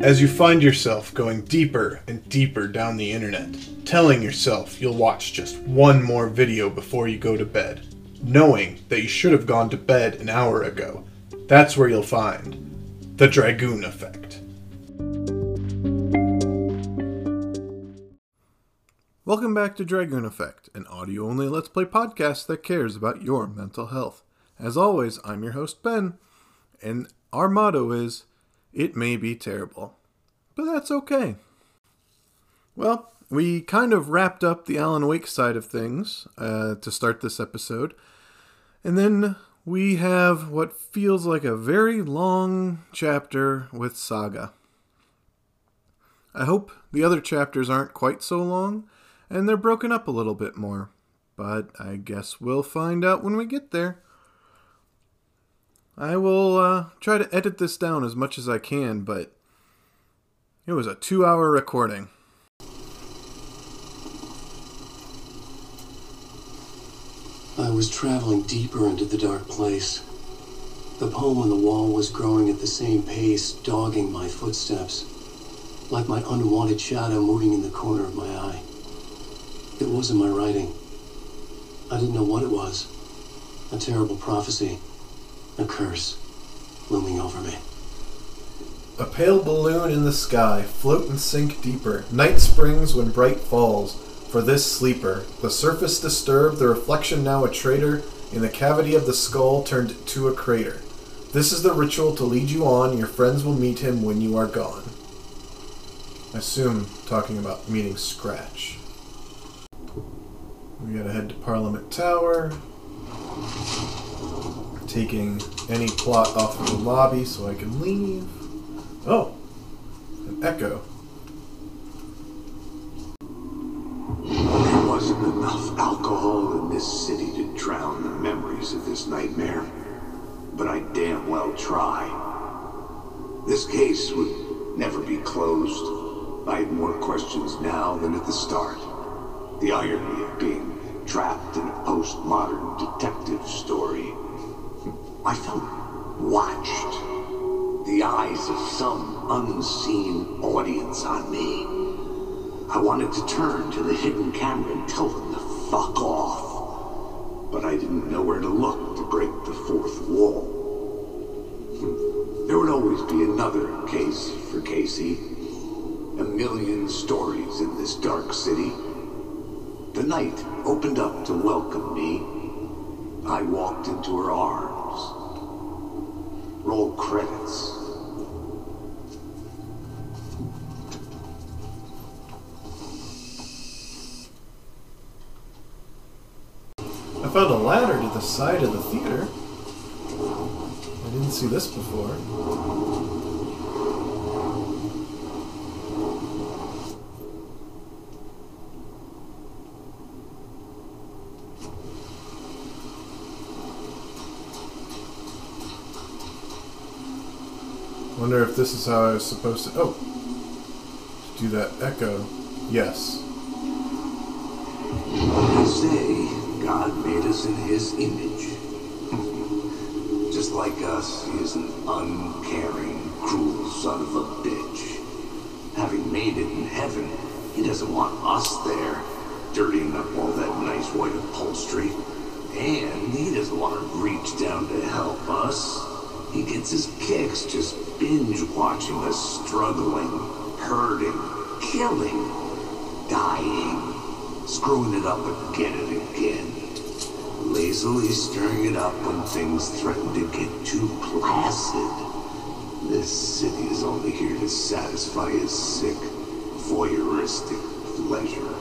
As you find yourself going deeper and deeper down the internet, telling yourself you'll watch just one more video before you go to bed, knowing that you should have gone to bed an hour ago, that's where you'll find the Dragoon Effect. Welcome back to Dragoon Effect, an audio only Let's Play podcast that cares about your mental health. As always, I'm your host, Ben, and our motto is It may be terrible, but that's okay. Well, we kind of wrapped up the Alan Wake side of things uh, to start this episode, and then we have what feels like a very long chapter with Saga. I hope the other chapters aren't quite so long and they're broken up a little bit more, but I guess we'll find out when we get there. I will uh, try to edit this down as much as I can, but it was a two hour recording. I was traveling deeper into the dark place. The poem on the wall was growing at the same pace, dogging my footsteps, like my unwanted shadow moving in the corner of my eye. It wasn't my writing. I didn't know what it was. A terrible prophecy, a curse looming over me. A pale balloon in the sky, float and sink deeper. Night springs when bright falls. For this sleeper, the surface disturbed, the reflection now a traitor, in the cavity of the skull turned to a crater. This is the ritual to lead you on. Your friends will meet him when you are gone. I assume talking about meeting Scratch. We gotta head to Parliament Tower. Taking any plot off of the lobby so I can leave. Oh, an echo. There wasn't enough alcohol in this city to drown the memories of this nightmare. But I damn well try. This case would never be closed. I have more questions now than at the start. The irony of being trapped in a postmodern detective story. I felt watched. The eyes of some unseen audience on me. I wanted to turn to the hidden camera and tell them to fuck off. But I didn't know where to look to break the fourth wall. There would always be another case for Casey. A million stories in this dark city. The night opened up to welcome me. I walked into her arms. Roll credits. I found a ladder to the side of the theater. I didn't see this before. Wonder if this is how I was supposed to. Oh! To do that echo. Yes. They say God made us in his image. Just like us, he is an uncaring, cruel son of a bitch. Having made it in heaven, he doesn't want us there, dirtying up all that nice white upholstery. And he doesn't want to reach down to help us. He gets his kicks just binge watching us struggling, hurting, killing, dying, screwing it up again and again. Lazily stirring it up when things threaten to get too placid. This city is only here to satisfy his sick, voyeuristic pleasure.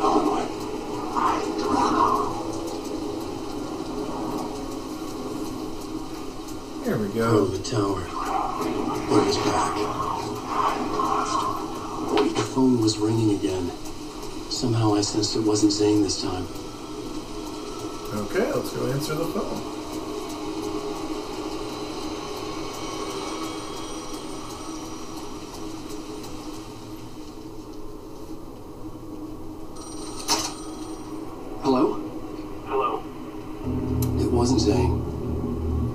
Onward, I drown. Here we Out go. of the tower. Where is back? The phone was ringing again. Somehow I sensed it wasn't Zane this time. Okay, let's go answer the phone.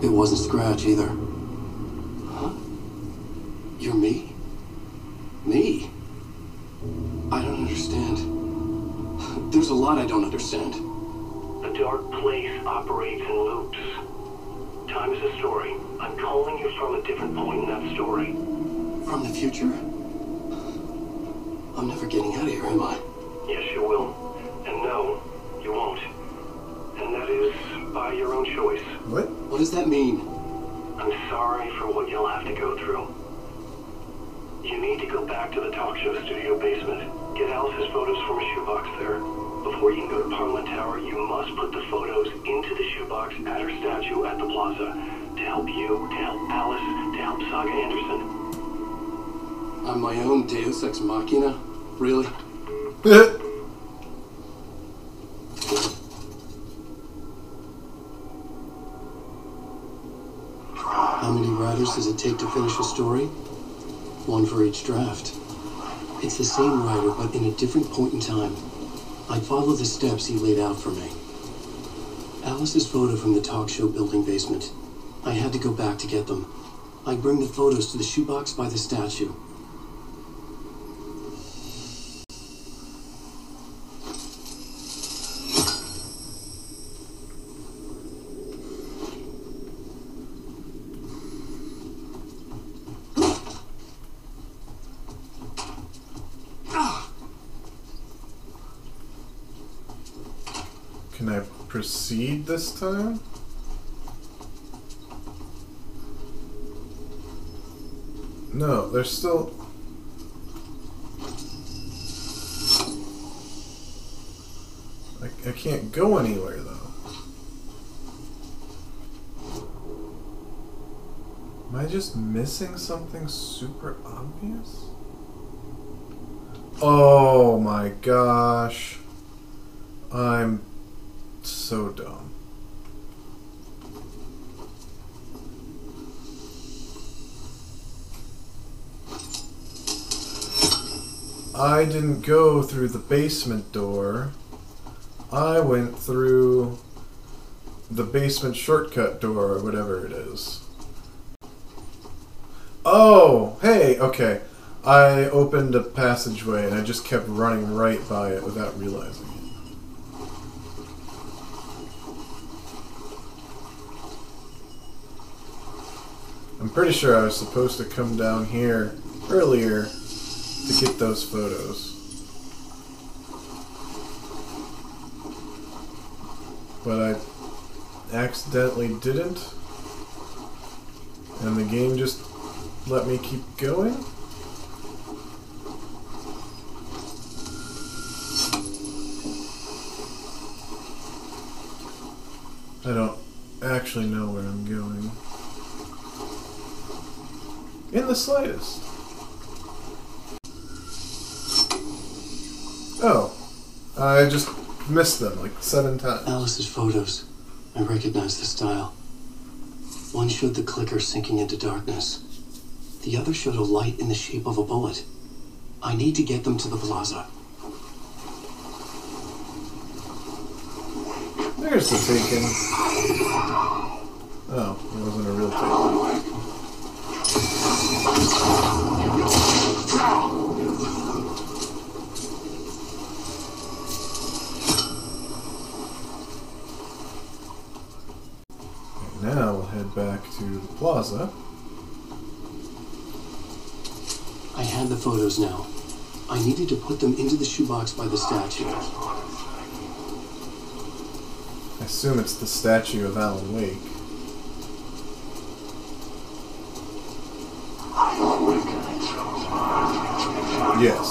it wasn't Scratch either. What you'll have to go through. You need to go back to the talk show studio basement. Get Alice's photos from a shoebox there. Before you can go to Parliament Tower, you must put the photos into the shoebox at her statue at the plaza. To help you, to help Alice, to help Saga Anderson. I'm my own Deus Ex Machina? Really? How many writers does it take to finish a story? One for each draft. It's the same writer, but in a different point in time. I follow the steps he laid out for me. Alice's photo from the talk show building basement. I had to go back to get them. I bring the photos to the shoebox by the statue. Can I proceed this time? No, there's still. I, I can't go anywhere though. Am I just missing something super obvious? Oh my gosh. I'm so dumb. I didn't go through the basement door. I went through the basement shortcut door or whatever it is. Oh, hey, okay. I opened a passageway and I just kept running right by it without realizing it. I'm pretty sure I was supposed to come down here earlier to get those photos. But I accidentally didn't. And the game just let me keep going. I don't actually know where I'm going. In the slightest. Oh. I just missed them like seven times. Alice's photos. I recognize the style. One showed the clicker sinking into darkness. The other showed a light in the shape of a bullet. I need to get them to the plaza. There's the taken. Oh, it wasn't a real taken. Now we'll head back to the plaza. I had the photos now. I needed to put them into the shoebox by the statue. I assume it's the statue of Alan Wake. Yes.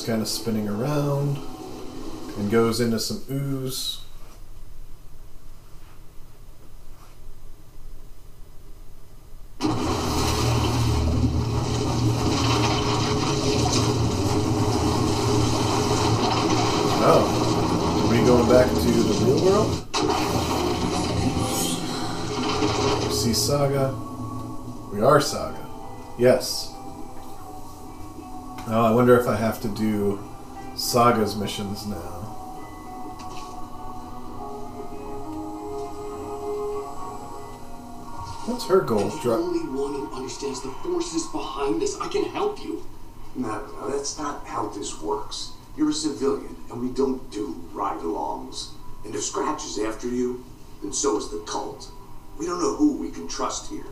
Camera's kind of spinning around and goes into some ooze. Saga's missions now. What's her goal? I'm the only one who understands the forces behind this. I can help you. No, no, that's not how this works. You're a civilian, and we don't do ride-alongs. And if Scratch is after you, then so is the cult. We don't know who we can trust here.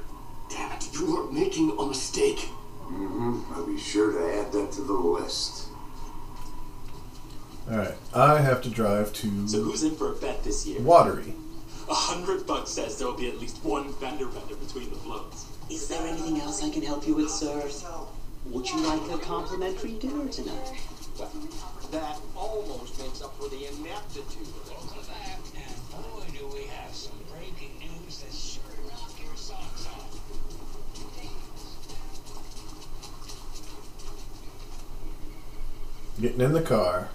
Damn it, you are making a mistake. Mm-hmm. I'll be sure to add that to the list. Alright, I have to drive to So who's in for a bet this year? Watery. A hundred bucks says there'll be at least one fender bender between the floats. Is there anything else I can help you with, sir? Would you like a complimentary dinner tonight? Well, that almost makes up for the ineptitude of it. Look at that, and boy, do we have some breaking news that sure knock your socks off. Getting in the car.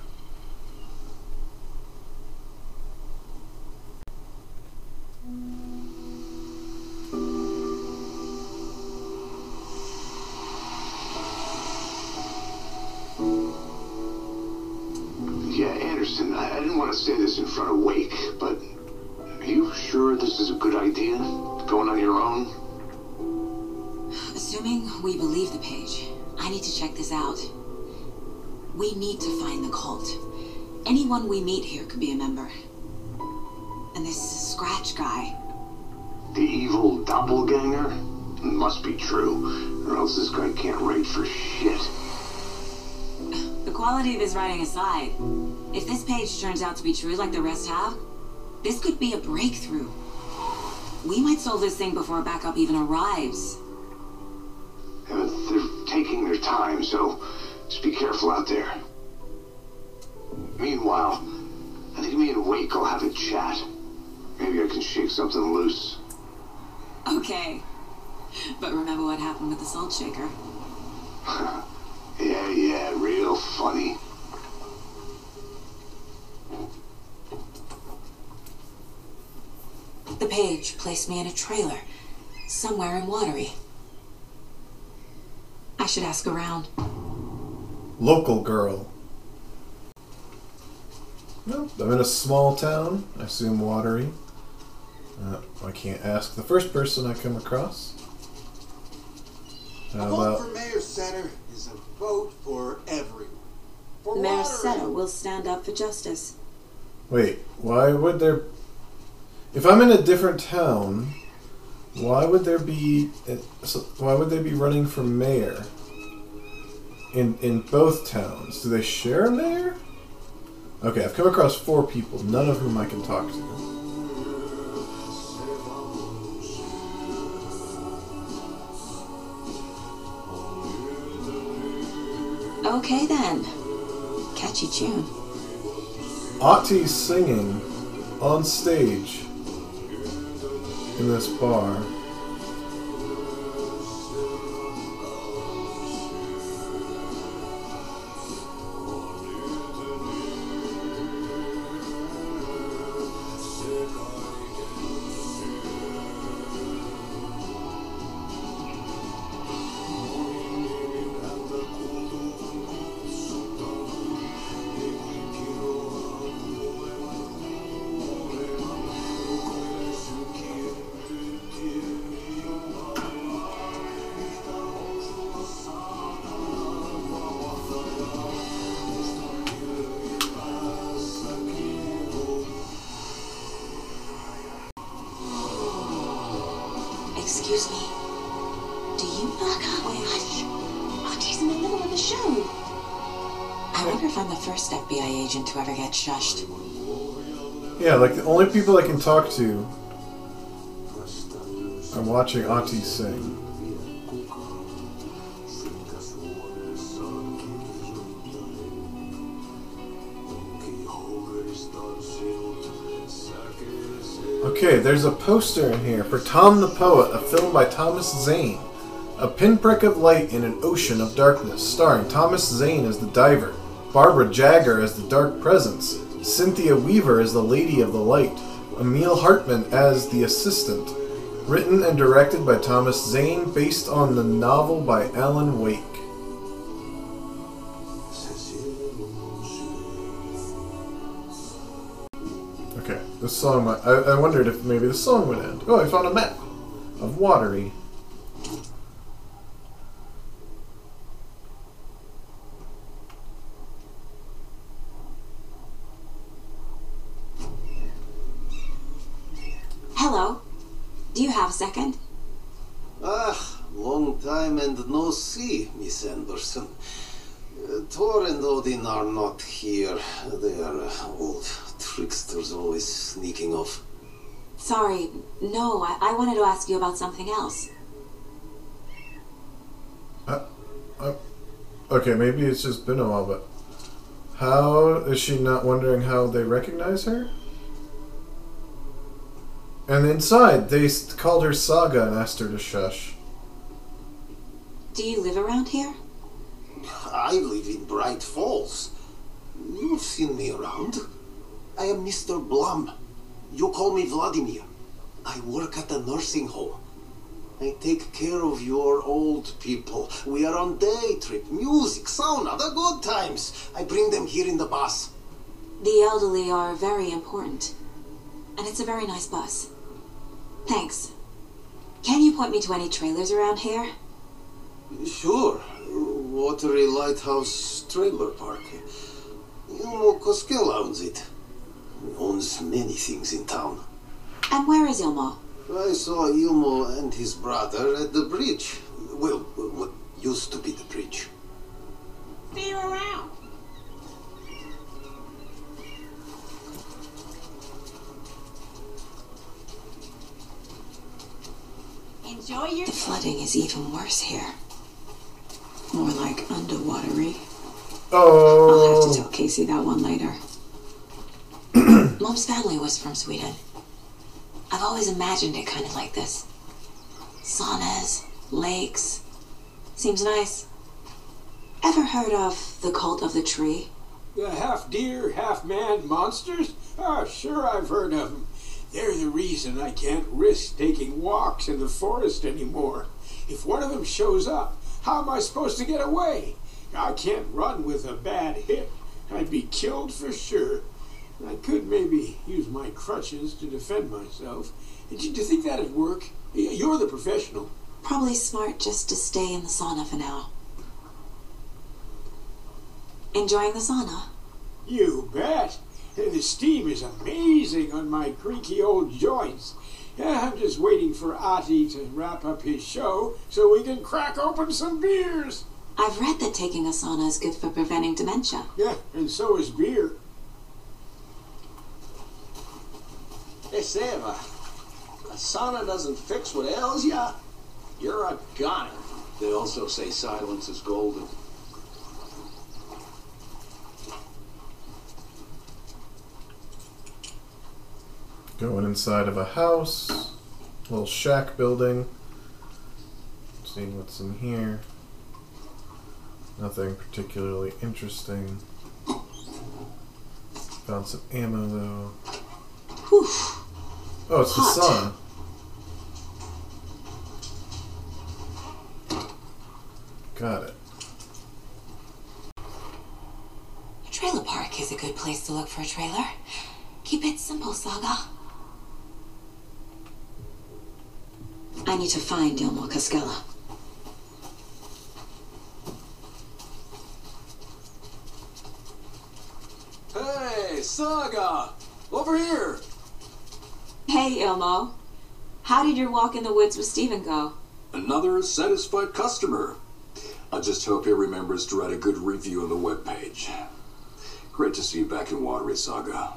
Yeah, Anderson, I, I didn't want to say this in front of Wake, but are you sure this is a good idea? Going on your own? Assuming we believe the page, I need to check this out. We need to find the cult. Anyone we meet here could be a member. And this Scratch guy, The evil doppelganger? Must be true, or else this guy can't write for shit. the quality of his writing aside, if this page turns out to be true like the rest have, this could be a breakthrough. We might solve this thing before a backup even arrives. Yeah, they're taking their time, so just be careful out there. Meanwhile, I think me and Wake will have a chat. Maybe I can shake something loose. Okay. But remember what happened with the salt shaker? Yeah, yeah, real funny. The page placed me in a trailer, somewhere in Watery. I should ask around. Local girl. Well, I'm in a small town. I assume watery. Uh, I can't ask the first person I come across. How A vote about for Mayor Setter is a vote for everyone. For Mayor water. Setter will stand up for justice. wait? Why would there? If I'm in a different town, why would there be? so Why would they be running for mayor? In in both towns, do they share a mayor? Okay, I've come across four people, none of whom I can talk to. Okay then. Catchy tune. Ahti's singing on stage in this bar. Excuse me. Do you knock out Wait, hush. Ahti in the middle of the show. I wonder if I'm the first FBI agent to ever get shushed. Yeah, like the only people I can talk to are watching Ahti sing. There's a poster in here for Tom the Poet, a film by Thomas Zane. A pinprick of light in an ocean of darkness, starring Thomas Zane as the diver, Barbara Jagger as the dark presence, Cynthia Weaver as the Lady of the Light, Emil Hartman as the assistant, Written and directed by Thomas Zane, based on the novel by Alan Wake. Song. might- I, I wondered if maybe the song would end. Oh, I found a map of Watery. Hello. Do you have a second? Ah, long time and no see, Miss Anderson. Uh, Thor and Odin are not here. They are uh, old tricksters always sneaking off. Sorry. No, I, I wanted to ask you about something else. Uh, uh, okay, maybe it's just been a while, but how is she not wondering how they recognize her? And inside, they called her Saga and asked her to shush. Do you live around here? I live in Bright Falls. You've seen me around. I am Mr. Blum. You call me Vladimir. I work at a nursing home. I take care of your old people. We are on day trip, music, sauna, the good times. I bring them here in the bus. The elderly are very important. And it's a very nice bus. Thanks. Can you point me to any trailers around here? Sure. Watery Lighthouse Trailer Park. Ilmo Koskela owns it. He owns many things in town. And where is Ilmo? I saw Ilmo and his brother at the bridge. Well, what used to be the bridge. See you around. Enjoy your The flooding is even worse here. More like underwatery. Oh. I'll have to Oh, tell Casey that one later. Mom's family was from Sweden. I've always imagined it kind of like this. Saunas, lakes. Seems nice. Ever heard of the cult of the tree? The half deer, half man monsters? Oh, sure, I've heard of them. They're the reason I can't risk taking walks in the forest anymore. If one of them shows up, how am I supposed to get away? I can't run with a bad hip. I'd be killed for sure. I could maybe use my crutches to defend myself. Do you do you think that'd work? You're the professional. Probably smart just to stay in the sauna for now. Enjoying the sauna? You bet. The steam is amazing on my creaky old joints. I'm just waiting for Ahti to wrap up his show so we can crack open some beers. I've read that taking a sauna is good for preventing dementia. Yeah, and so is beer. Hey, Sam, uh, a sauna doesn't fix what ails ya. You're a goner. They also say silence is golden. going inside of a house, little shack building. Seeing what's in here. Nothing particularly interesting. Found some ammo though. Whew. Oh, it's the sun. Got it. A trailer park is a good place to look for a trailer. Keep it simple, Saga. I need to find Ilmo Koskela. Hey, Saga! Over here! Hey, Ilmo. How did your walk in the woods with Steven go? Another satisfied customer. I just hope he remembers to write a good review on the webpage. Great to see you back in Watery, Saga.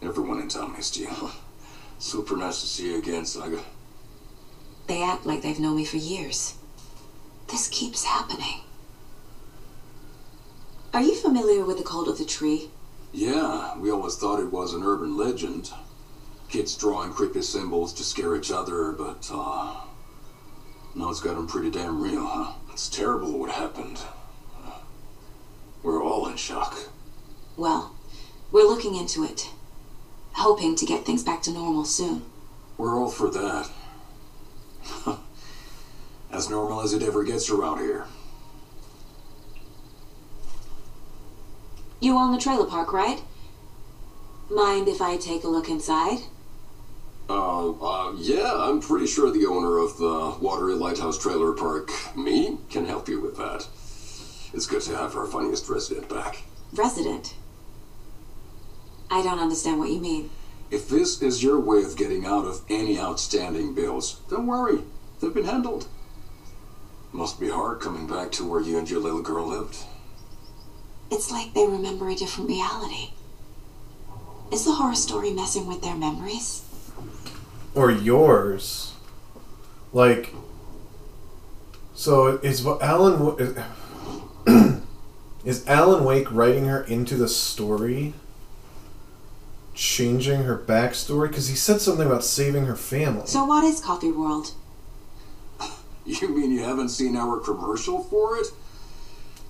Everyone in town missed you. Super nice to see you again, Saga. They act like they've known me for years. This keeps happening. Are you familiar with the cult of the tree? Yeah, we always thought it was an urban legend. Kids drawing creepy symbols to scare each other, but, uh... Now it's gotten pretty damn real, huh? It's terrible what happened. We're all in shock. Well, we're looking into it. Hoping to get things back to normal soon. We're all for that. as normal as it ever gets around here. You own the trailer park, right? Mind if I take a look inside? Uh, uh, yeah, I'm pretty sure the owner of the Watery Lighthouse Trailer Park, me, can help you with that. It's good to have our funniest resident back. Resident? I don't understand what you mean. If this is your way of getting out of any outstanding bills, don't worry. They've been handled. Must be hard coming back to where you and your little girl lived. It's like they remember a different reality. Is the horror story messing with their memories? Or yours. Like, so is Alan is, is Alan Wake writing her into the story, changing her backstory? Because he said something about saving her family. So what is Coffee World? You mean you haven't seen our commercial for it?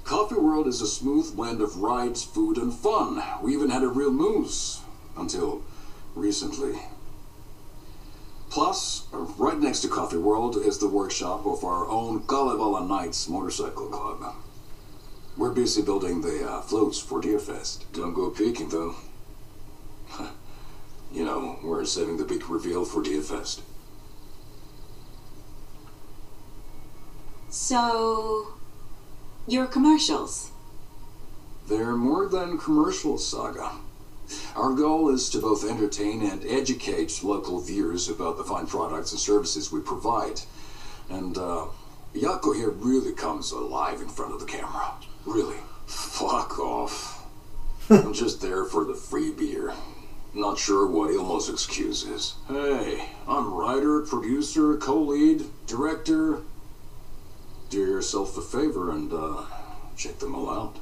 Coffee World is a smooth blend of rides, food, and fun. We even had a real moose. Until recently. Plus, right next to Coffee World is the workshop of our own Kalevala Knights Motorcycle Club. We're busy building the uh, floats for Deerfest. Don't go peeking, though. you know, we're saving the big reveal for Deerfest. So, your commercials. They're more than commercials, Saga. Our goal is to both entertain and educate local viewers about the fine products and services we provide. And, uh, Jaakko here really comes alive in front of the camera. Really. Fuck off. I'm just there for the free beer. Not sure what Ilmo's excuse is. Hey, I'm writer, producer, co-lead, director. Do yourself a favor and, uh, check them all out.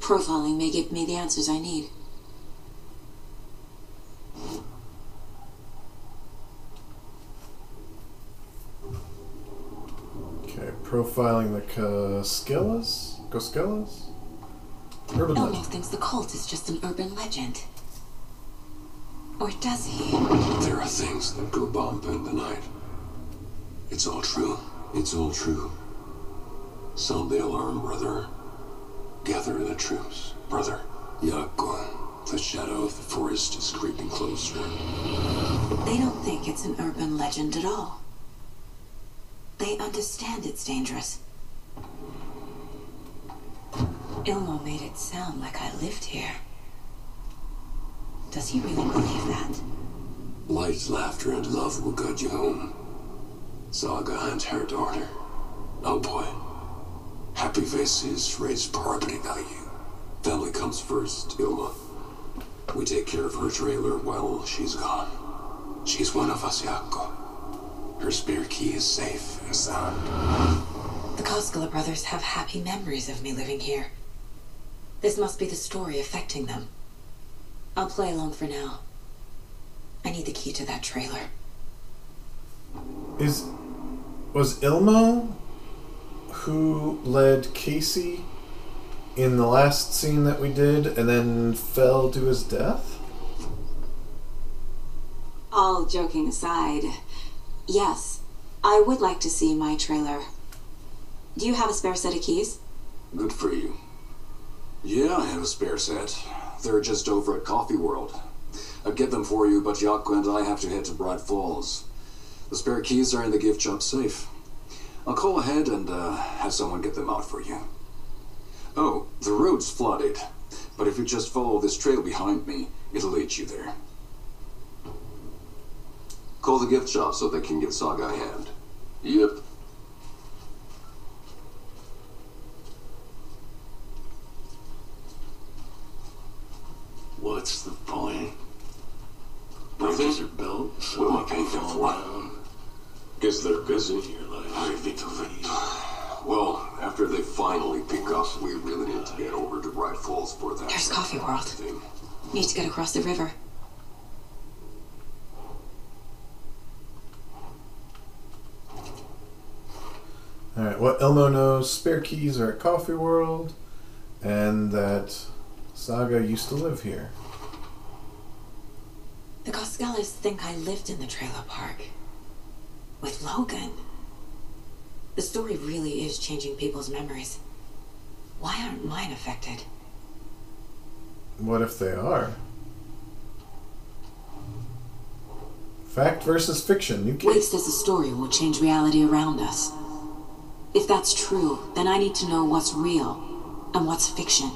Profiling may give me the answers I need. Okay, profiling the Koskelas? Koskelas? Urban Ilmo legend. thinks the cult is just an urban legend. Or does he? There are things that go bump in the night. It's all true. It's all true. Sound the alarm, brother. Gather the troops, brother. Jaakko, the shadow of the forest is creeping closer. They don't think it's an urban legend at all. They understand it's dangerous. Ilmo made it sound like I lived here. Does he really believe that? Light, laughter, and love will guide you home. Saga and her daughter. Oh boy. Happy faces raise property value. Family comes first, Ilma. We take care of her trailer while she's gone. She's one of us, Jaakko. Her spare key is safe and sound. The Koskela brothers have happy memories of me living here. This must be the story affecting them. I'll play along for now. I need the key to that trailer. Is was Ilmo who led Casey in the last scene that we did and then fell to his death? All joking aside, yes, I would like to see my trailer. Do you have a spare set of keys? Good for you. Yeah, I have a spare set. They're just over at Coffee World. I'd get them for you, but Jaakko and I have to head to Bright Falls. The spare keys are in the gift shop safe. I'll call ahead and uh, have someone get them out for you. Oh, the road's flooded, but if you just follow this trail behind me, it'll lead you there. Call the gift shop so they can give Saga a hand. Yep. What's the point? Bridges are built, so What am I they paying can them fall for? down. Guess they're busy. You're like, Well, after they finally pick up, we really need to get over to Bright Falls for that. There's Coffee World. thing. Need to get across the river. Alright, what Ilmo knows, spare keys are at Coffee World, and that Saga used to live here. The Koskelas think I lived in the trailer park. With Logan. The story really is changing people's memories. Why aren't mine affected? What if they are? Fact versus fiction. You can't. Wake says the story will change reality around us. If that's true, then I need to know what's real and what's fiction.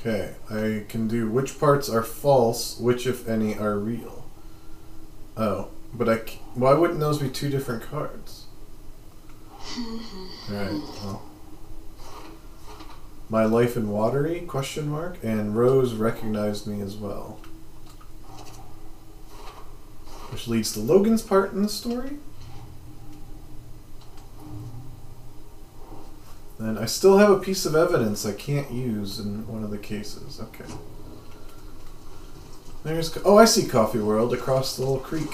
Okay, I can do which parts are false, which, if any, are real. Oh, but I. c- Why wouldn't those be two different cards? Right. Well. My life in Watery? Question mark. And Rose recognized me as well. Which leads to Logan's part in the story. And I still have a piece of evidence I can't use in one of the cases. Okay. There's. Oh, I see Coffee World across the little creek.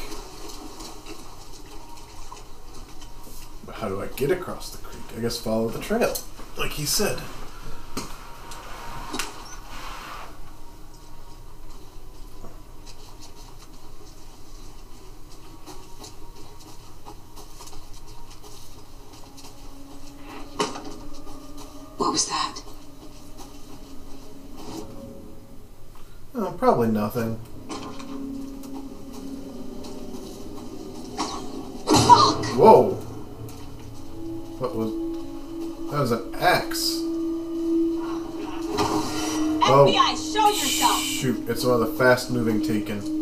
But how do I get across the creek? I guess follow the trail, like he said. What was that? Oh, nothing. Whoa! What was. That was an axe. Oh, FBI, show yourself! shoot. It's one of the fast moving taken.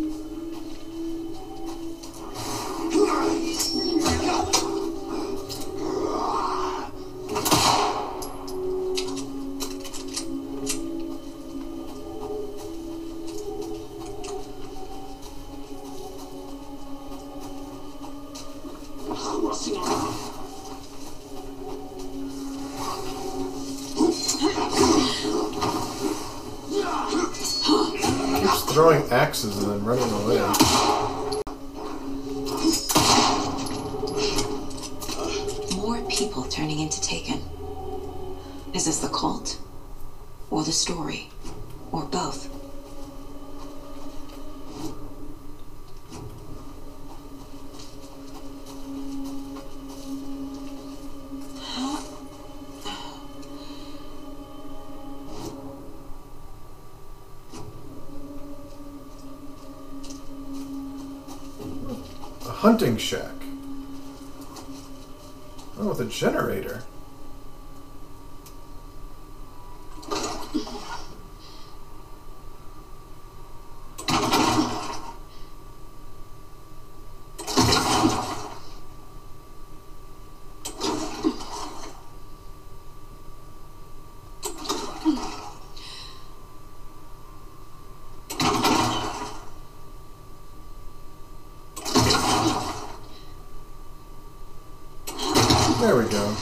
Go.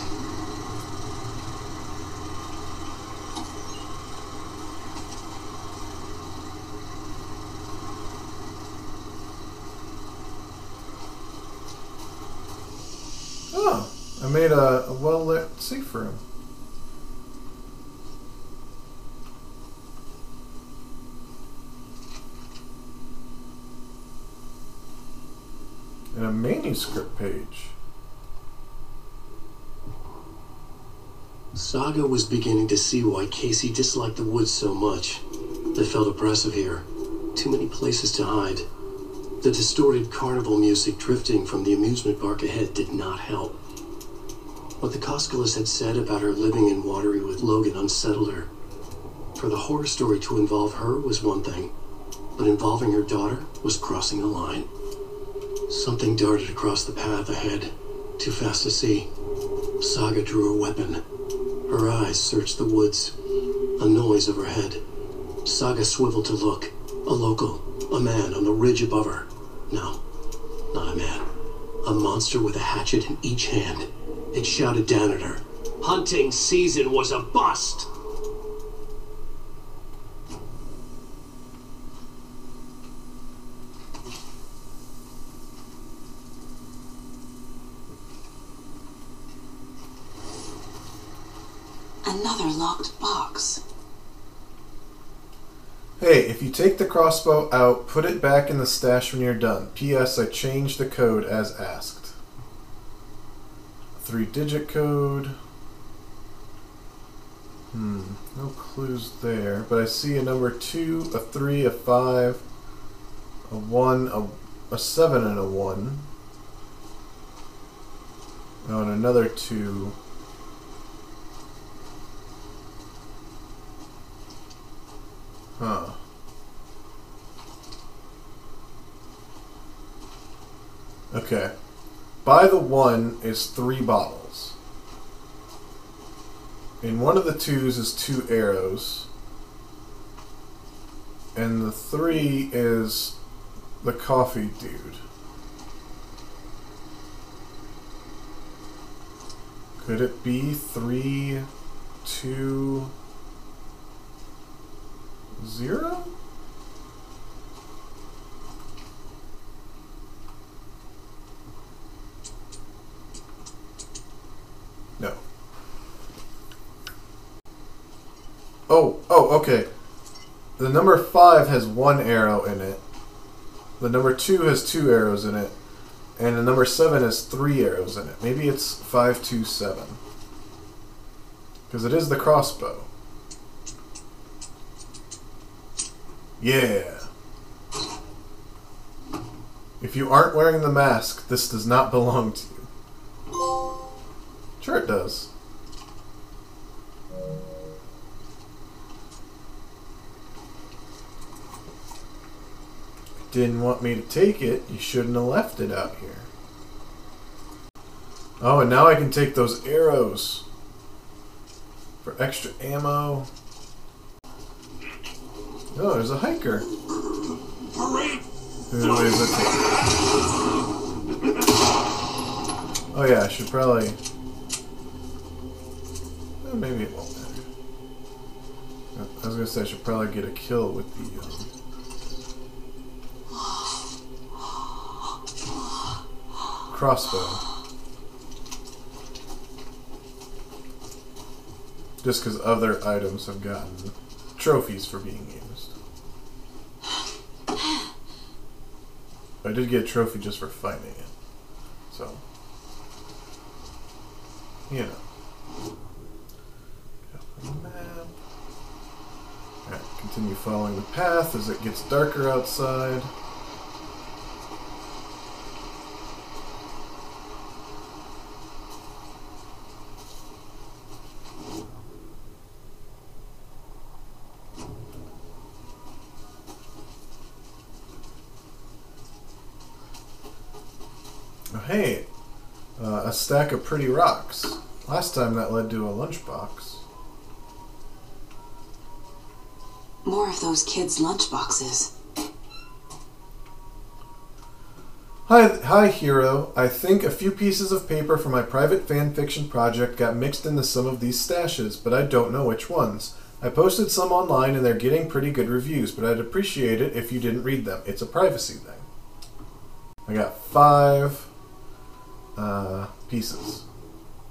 Oh, I made a, a well lit safe room. And a manuscript page. Saga was beginning to see why Casey disliked the woods so much. They felt oppressive here. Too many places to hide. The distorted carnival music drifting from the amusement park ahead did not help. What the Koskelas had said about her living in Watery with Logan unsettled her. For the horror story to involve her was one thing, but involving her daughter was crossing the line. Something darted across the path ahead, too fast to see. Saga drew her weapon. Her eyes searched the woods. A noise overhead. Saga swiveled to look. A local, a man on the ridge above her. No, not a man. A monster with a hatchet in each hand. It shouted down at her. Hunting season was a bust! Another locked box. Hey, if you take the crossbow out, put it back in the stash when you're done. P.S. I changed the code as asked. Three digit code. Hmm, no clues there. But I see a number two, a three, a five, a one, a, a seven, and a one. Oh, and another two. Huh. Okay. By the one is three bottles. And one of the twos is two arrows. And the three is the coffee dude. Could it be three, two, zero? No. Oh, oh, okay. The number five has one arrow in it. The number two has two arrows in it. And the number seven has three arrows in it. Maybe it's five, two, seven. Because it is the crossbow. Yeah. If you aren't wearing the mask, this does not belong to you. Sure it does. Didn't want me to take it, you shouldn't have left it out here. Oh, and now I can take those arrows for extra ammo. Oh, there's a hiker. Who is it? Oh yeah, I should probably. Well, maybe it won't matter. I was gonna say I should probably get a kill with the. Um, crossbow. Just because other items have gotten trophies for being used. I did get a trophy just for fighting it. So, you know. Alright, continue following the path as it gets darker outside. Oh, hey, uh, a stack of pretty rocks. Last time that led to a lunchbox. More of those kids' lunchboxes. Hi, hi, hero. I think a few pieces of paper for my private fan fiction project got mixed into some of these stashes, but I don't know which ones. I posted some online and they're getting pretty good reviews, but I'd appreciate it if you didn't read them. It's a privacy thing. I got five uh, pieces,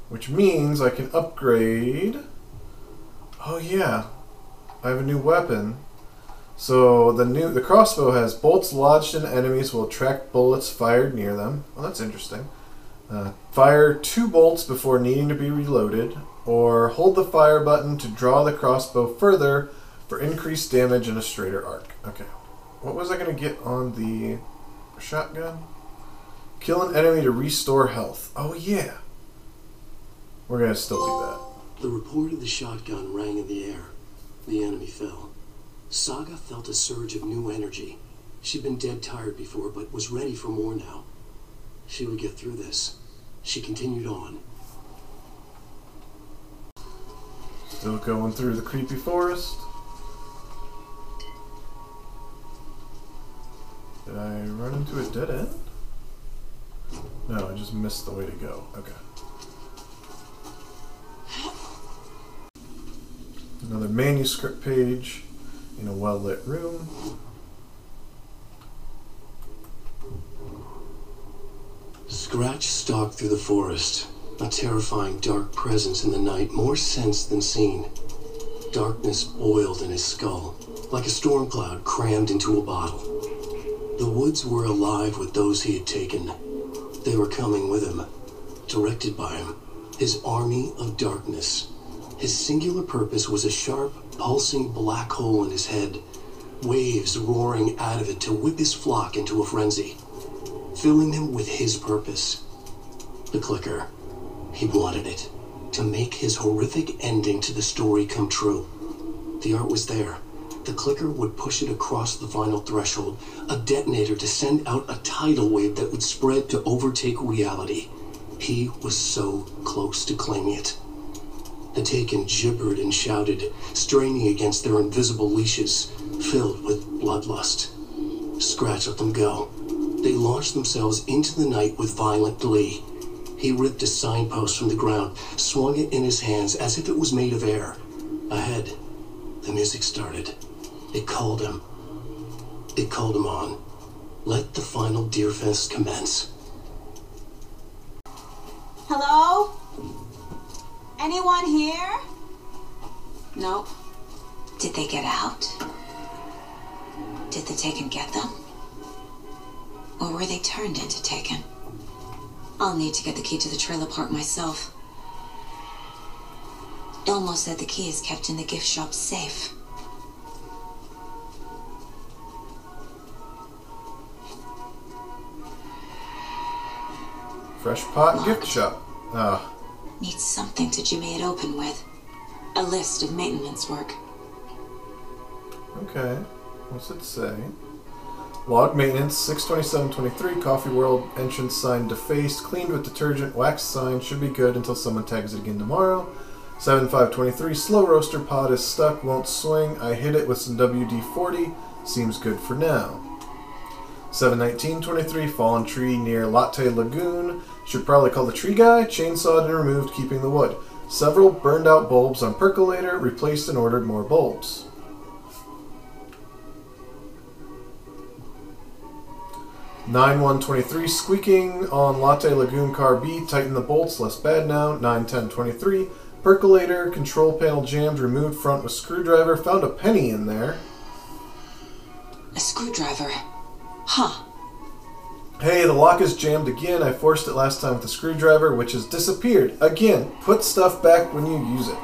which means I can upgrade. Oh yeah, I have a new weapon. So the new the crossbow has bolts lodged in enemies will attract bullets fired near them. Well, that's interesting. Uh, fire two bolts before needing to be reloaded, or hold the fire button to draw the crossbow further for increased damage in a straighter arc. Okay, what was I gonna get on the shotgun? Kill an enemy to restore health. Oh yeah, we're gonna still do that. The report of the shotgun rang in the air. The enemy fell. Saga felt a surge of new energy. She'd been dead tired before, but was ready for more now. She would get through this. She continued on. Still going through the creepy forest. Did I run into a dead end? No, I just missed the way to go. Okay. Another manuscript page in a well lit room. Scratch stalked through the forest, a terrifying dark presence in the night, more sensed than seen. Darkness boiled in his skull, like a storm cloud crammed into a bottle. The woods were alive with those he had taken. They were coming with him, directed by him, his army of darkness. His singular purpose was a sharp, pulsing black hole in his head, waves roaring out of it to whip his flock into a frenzy, filling them with his purpose. The clicker. He wanted it to make his horrific ending to the story come true. The art was there. The clicker would push it across the final threshold, a detonator to send out a tidal wave that would spread to overtake reality. He was so close to claiming it. The taken gibbered and shouted, straining against their invisible leashes, filled with bloodlust. Scratch let them go. They launched themselves into the night with violent glee. He ripped a signpost from the ground, swung it in his hands as if it was made of air. Ahead, the music started. It called him. It called him on. Let the final deer fest commence. Hello? Anyone here? Nope. Did they get out? Did the Taken get them? Or were they turned into Taken? I'll need to get the key to the trailer park myself. Ilmo said the key is kept in the gift shop safe. Fresh Pot Gift Shop. Ah, Need something to jimmy it open with. A list of maintenance work. okay. What's it say? Log maintenance, 62723, Coffee World, entrance sign defaced, cleaned with detergent, wax sign, should be good until someone tags it again tomorrow. 7523, slow roaster pod is stuck, won't swing. I hit it with some WD 40, seems good for now. 71923, fallen tree near Latte Lagoon, should probably call the tree guy, chainsawed and removed, keeping the wood. Several burned out bulbs on percolator, replaced and ordered more bulbs. 9123 squeaking on Latte Lagoon car B, tighten the bolts, less bad now. 91023 percolator, control panel jammed, removed front with screwdriver, found a penny in there. A screwdriver. Huh. Hey, the lock is jammed again. I forced it last time with the screwdriver, which has disappeared. Again, put stuff back when you use it.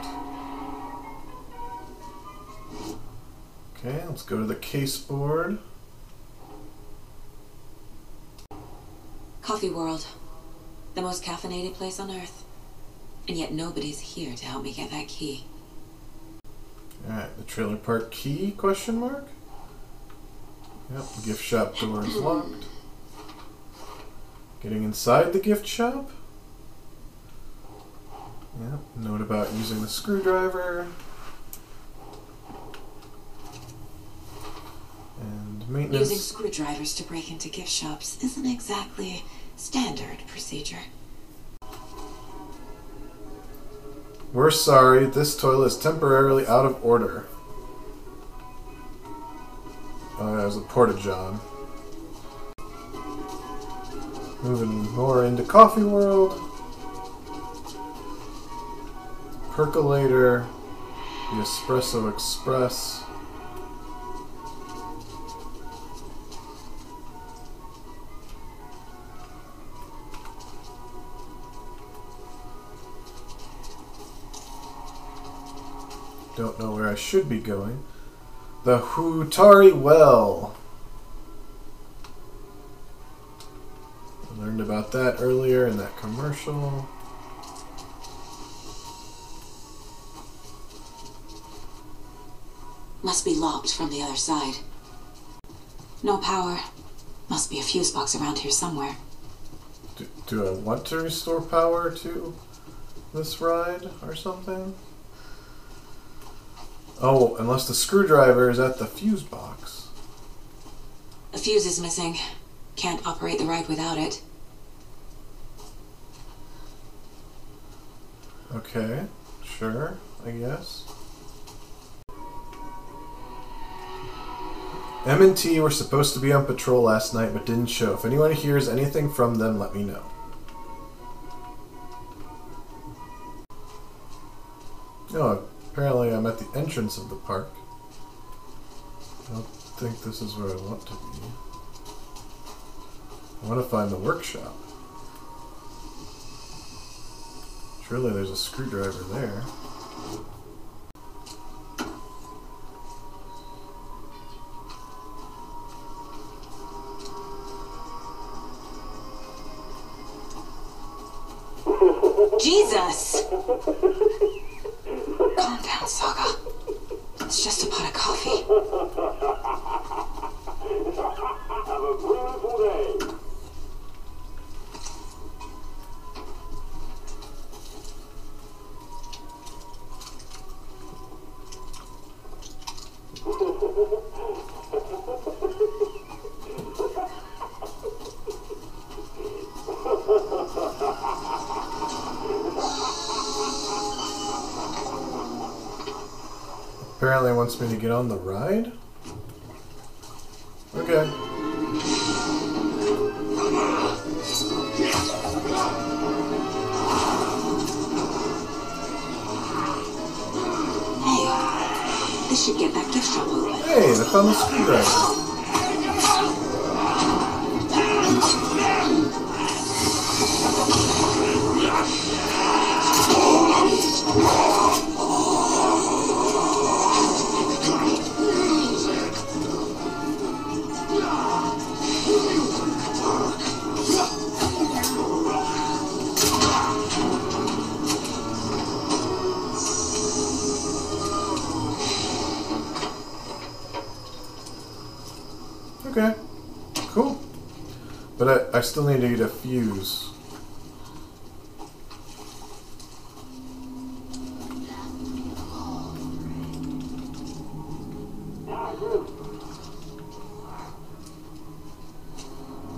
Okay, let's go to the case board. Coffee World. The most caffeinated place on earth. And yet nobody's here to help me get that key. Alright, the trailer park key, question mark? Yep, the gift shop door is locked. Getting inside the gift shop? Yep, note about using the screwdriver. And maintenance. Using screwdrivers to break into gift shops isn't exactly standard procedure. We're sorry, this toilet is temporarily out of order. Oh, that was a porta john. Moving more into Coffee World. Percolator. The Espresso Express. Don't know where I should be going. The Hutari Well. I learned about that earlier in that commercial. Must be locked from the other side. No power. Must be a fuse box around here somewhere. Do, do I want to restore power to this ride or something? Oh, unless the screwdriver is at the fuse box. A fuse is missing. Can't operate the ride without it. Okay, sure, I guess. M and T were supposed to be on patrol last night but didn't show. If anyone hears anything from them, let me know. Oh, Apparently, I'm at the entrance of the park. I don't think this is where I want to be. I want to find the workshop. Surely there's a screwdriver there. Jesus! Calm down, Saga. It's just a pot of coffee. Wants me to get on the ride?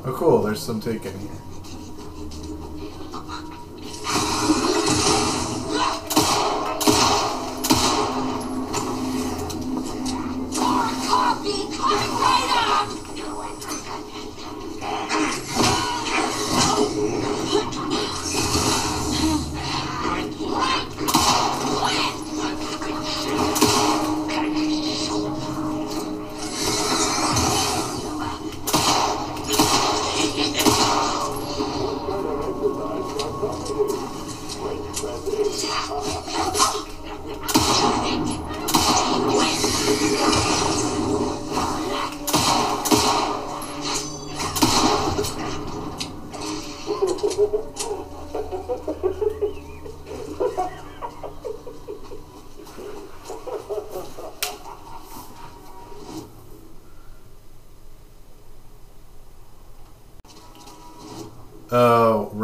Oh cool, there's some taken here.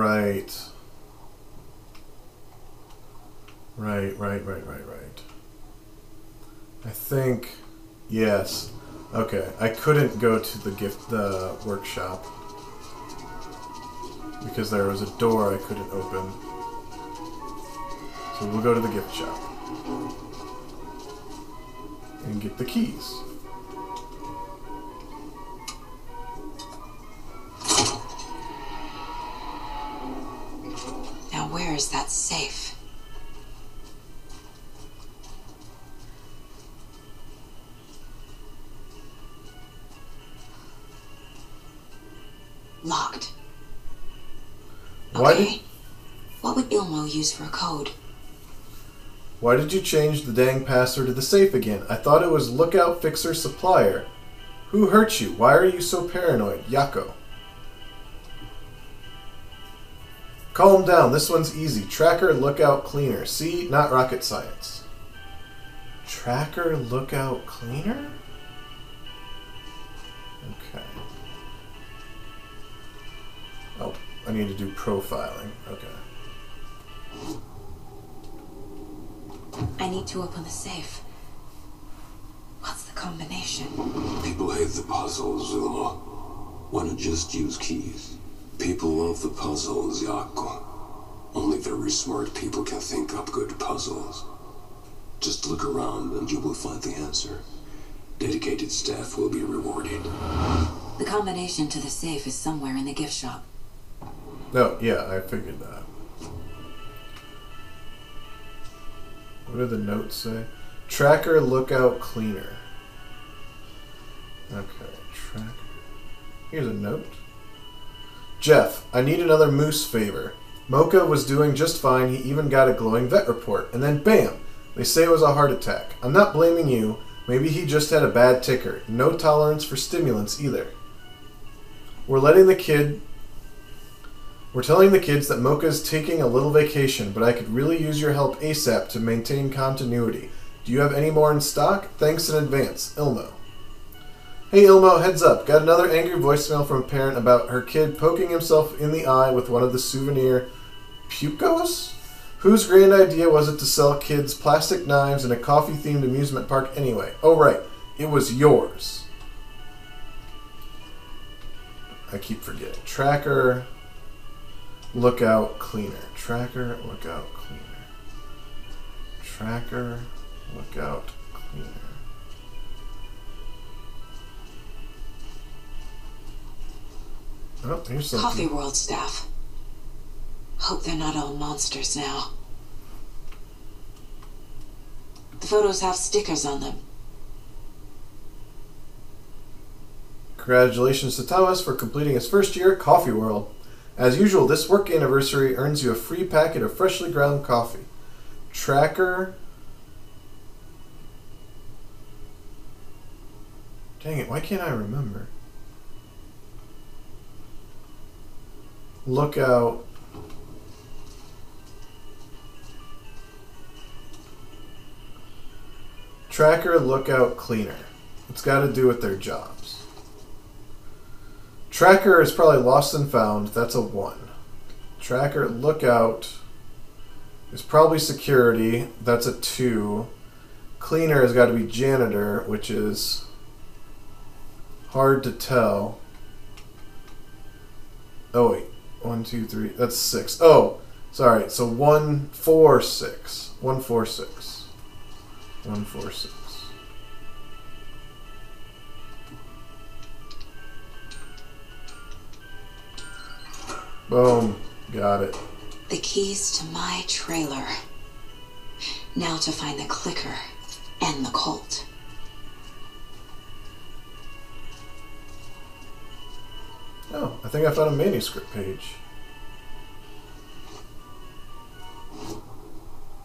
Right. Right, right, right, right, right. I think, yes. Okay, I couldn't go to the gift, the workshop because there was a door I couldn't open. So we'll go to the gift shop and get the keys. Now, where is that safe? Locked. Why did What would Ilmo use for a code? Why did you change the dang password to the safe again? I thought it was Lookout Fixer Supplier. Who hurt you? Why are you so paranoid? Jaakko. Calm down. This one's easy. Tracker, lookout, cleaner. See? Not rocket science. Tracker, lookout, cleaner? Okay. Oh, I need to do profiling. Okay. I need to open the safe. What's the combination? People hate the puzzles, Ilmo. Why not just use keys? People love the puzzles, Jaakko. Only very smart people can think up good puzzles. Just look around and you will find the answer. Dedicated staff will be rewarded. The combination to the safe is somewhere in the gift shop. No, yeah, I figured that. What do the notes say? Tracker lookout cleaner. Okay, tracker. Here's a note. Jeff, I need another moose favor. Mocha was doing just fine. He even got a glowing vet report. And then bam! They say it was a heart attack. I'm not blaming you. Maybe he just had a bad ticker. No tolerance for stimulants either. We're letting the kid. We're telling the kids that Mocha's taking a little vacation, but I could really use your help ASAP to maintain continuity. Do you have any more in stock? Thanks in advance. Ilmo. Hey Ilmo, heads up. Got another angry voicemail from a parent about her kid poking himself in the eye with one of the souvenir puukkos? Whose grand idea was it to sell kids plastic knives in a coffee themed amusement park anyway? Oh, right. It was yours. I keep forgetting. Tracker, lookout, cleaner. Tracker, lookout, cleaner. Tracker, lookout, Oh, here's something. Coffee World staff. Hope they're not all monsters now. The photos have stickers on them. Congratulations to Thomas for completing his first year at Coffee World. As usual, this work anniversary earns you a free packet of freshly ground coffee. Tracker. Dang it, why can't I remember? Lookout. Tracker, lookout, cleaner. It's got to do with their jobs. Tracker is probably lost and found. That's a one. Tracker, lookout is probably security. That's a two. Cleaner has got to be janitor, which is hard to tell. Oh wait, one, two, three. That's six. Oh, sorry. So one, four, six. One, four, six. One, four, six. Boom. Got it. The keys to my trailer. Now to find the clicker and the Colt. Oh, I think I found a manuscript page.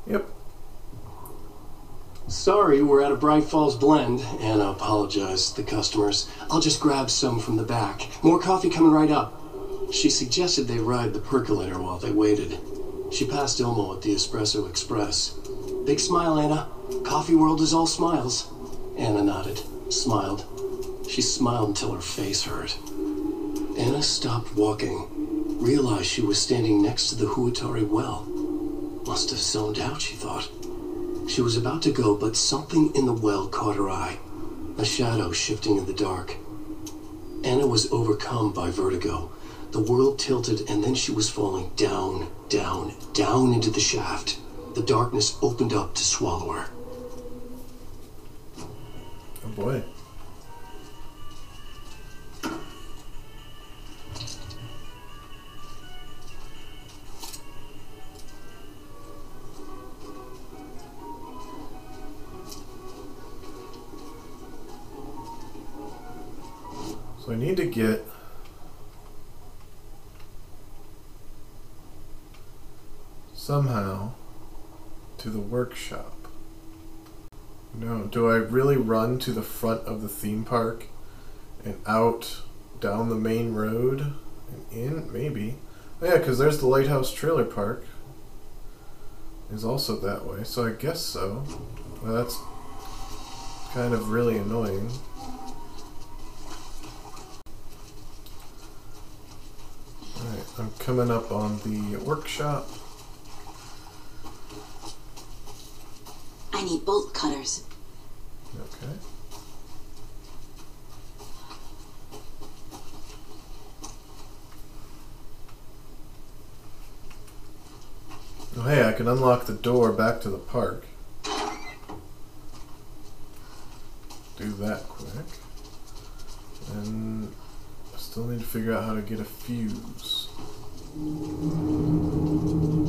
Yep. Sorry, we're out of Bright Falls Blend, and I apologize to the customers. I'll just grab some from the back. More coffee coming right up. She suggested they ride the percolator while they waited. She passed Ilmo at the Espresso Express. Big smile, Anna. Coffee world is all smiles. Anna nodded, smiled. She smiled until her face hurt. Anna stopped walking, realized she was standing next to the Huatari well. Must have zoned out, she thought. She was about to go, but something in the well caught her eye. A shadow shifting in the dark. Anna was overcome by vertigo. The world tilted, and then she was falling down, down, down into the shaft. The darkness opened up to swallow her. Oh boy. So I need to get somehow to the workshop. No, do I really run to the front of the theme park and out down the main road and in? Maybe. Oh, yeah, because there's the Lighthouse Trailer Park. Is also that way, so I guess so. Well, that's kind of really annoying. Alright, I'm coming up on the workshop. I need bolt cutters. Okay. Oh, hey, I can unlock the door back to the park. Do that quick. And I still need to figure out how to get a fuse. Thank you.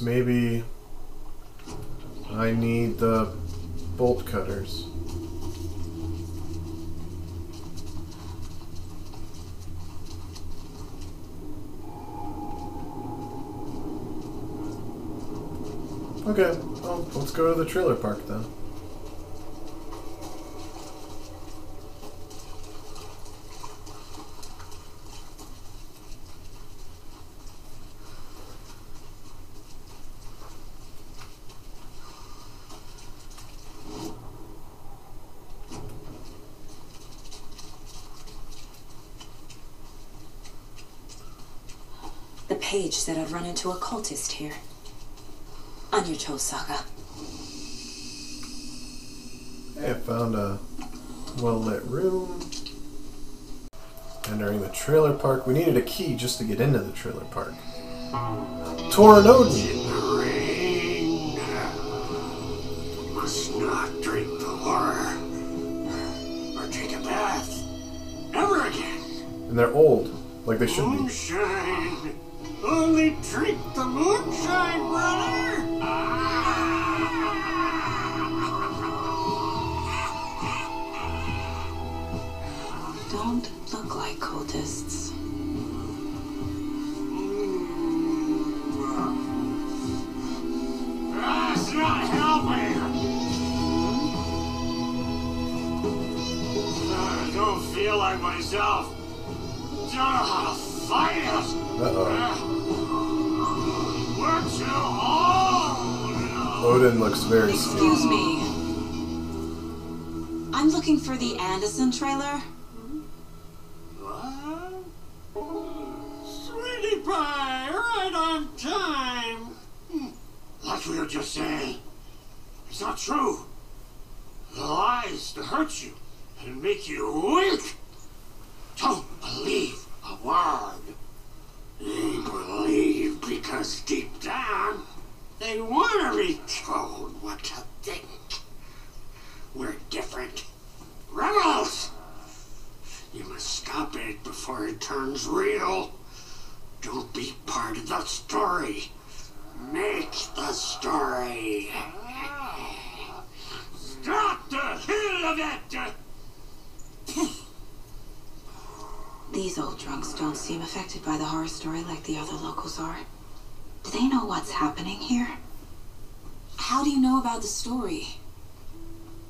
Maybe I need the bolt cutters. Okay, well, let's go to the trailer park then. The page said I'd run into a cultist here. On your toes, saga. Hey, I found a well lit room. Entering the trailer park. We needed a key just to get into the trailer park. Torin Odin! Rain. Must not drink the water. Or take a bath. Ever again. And they're old, like they should be. Moonshine. Only drink the moonshine, brother. Don't look like cultists. That's not helping. I don't feel like myself. Ah, fight us. Uh-oh. We're too old. Odin looks very Excuse skinny. me. I'm looking for the Anderson trailer. What? Sweetie pie, right on time. Hmm, Like we were just saying, it's not true. The lies to hurt you and make you weak. Don't believe a word. They believe because deep down they want to be told what to think. We're different. Rebels! You must stop it before it turns real. Don't be part of the story. Make the story. Stop the hell of it! These old drunks don't seem affected by the horror story like the other locals are. Do they know what's happening here? How do you know about the story?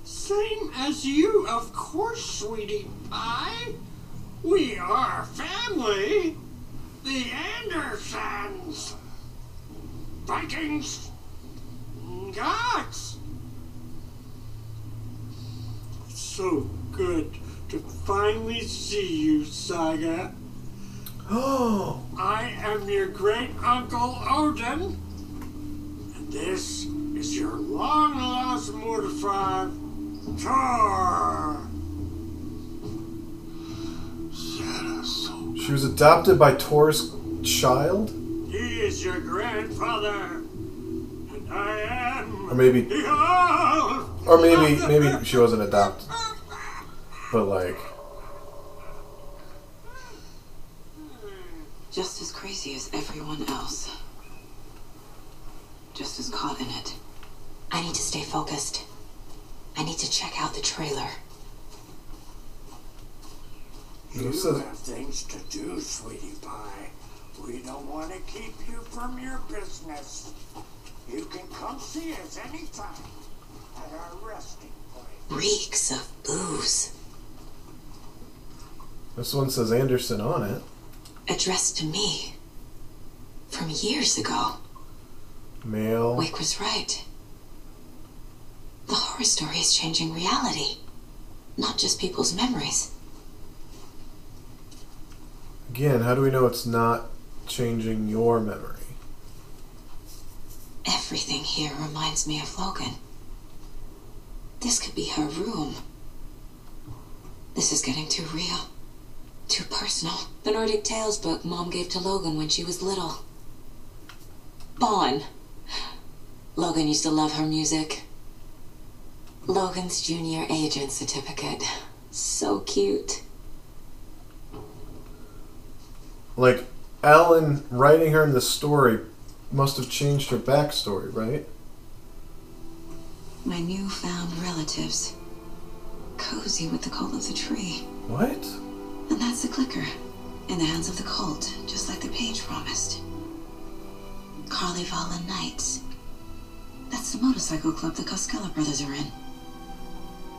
Same as you, of course, sweetie pie. We are family. The Andersons. Vikings. Gods. So good to finally see you, Saga. Oh, I am your great uncle Odin, and this is your long lost mortified Tor. she was adopted by Tor's child? He is your grandfather, and I am Or maybe or maybe maybe she wasn't adopted. But like Just as crazy as everyone else. Just as caught in it. I need to stay focused. I need to check out the trailer. You This is- have things to do, sweetie pie. We don't want to keep you from your business. You can come see us anytime at our resting point. Reeks of booze. this one says Anderson on it. Addressed to me. From years ago. Male. Wake was right. The horror story is changing reality, not just people's memories. Again, how do we know it's not changing your memory? Everything here reminds me of Logan. This could be her room. This is getting too real. Too personal. The Nordic Tales book Mom gave to Logan when she was little. Bon. Logan used to love her music. Logan's junior agent certificate. So cute. Like Alan writing her in the story must have changed her backstory, right? My newfound relatives. Cozy with the cult of the tree. What? And that's the clicker. In the hands of the cult, just like the page promised. Carly Carnival Knights. That's the motorcycle club the Costello brothers are in.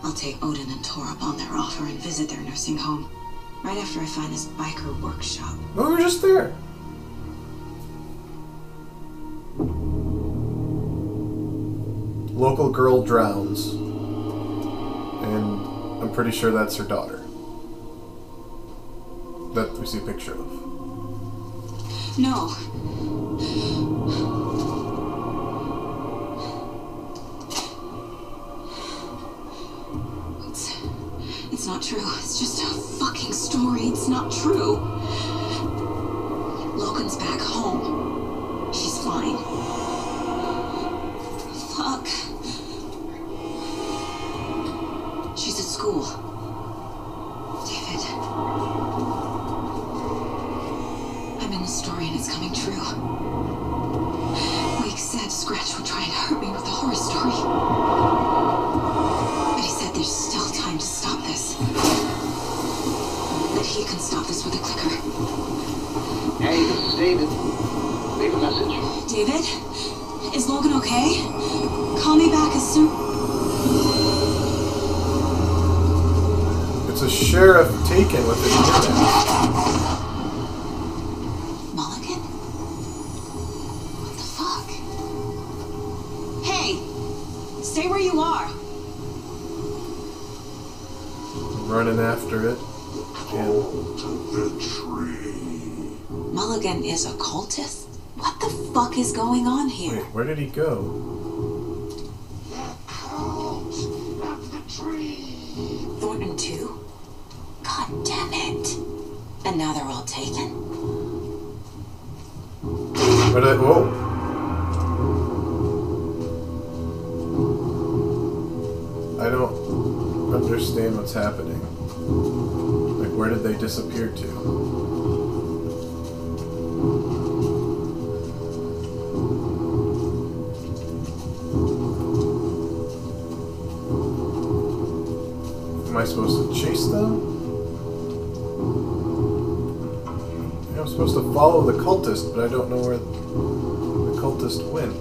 I'll take Odin and Tor up on their offer and visit their nursing home. Right after I find this biker workshop. We were just there. Local girl drowns. And I'm pretty sure that's her daughter. That we see a picture of. No. Not true. It's just a fucking story. It's not true. Logan's back home. She's fine. Fuck. She's at school. Running after it. And Mulligan is a cultist? What the fuck is going on here? wait, where did he go? Thornton too? God damn it. And now they're all taken? But I, whoa. Understand what's happening. Like, where did they disappear to? Am I supposed to chase them? I'm supposed to follow the cultist, but I don't know where the cultist went.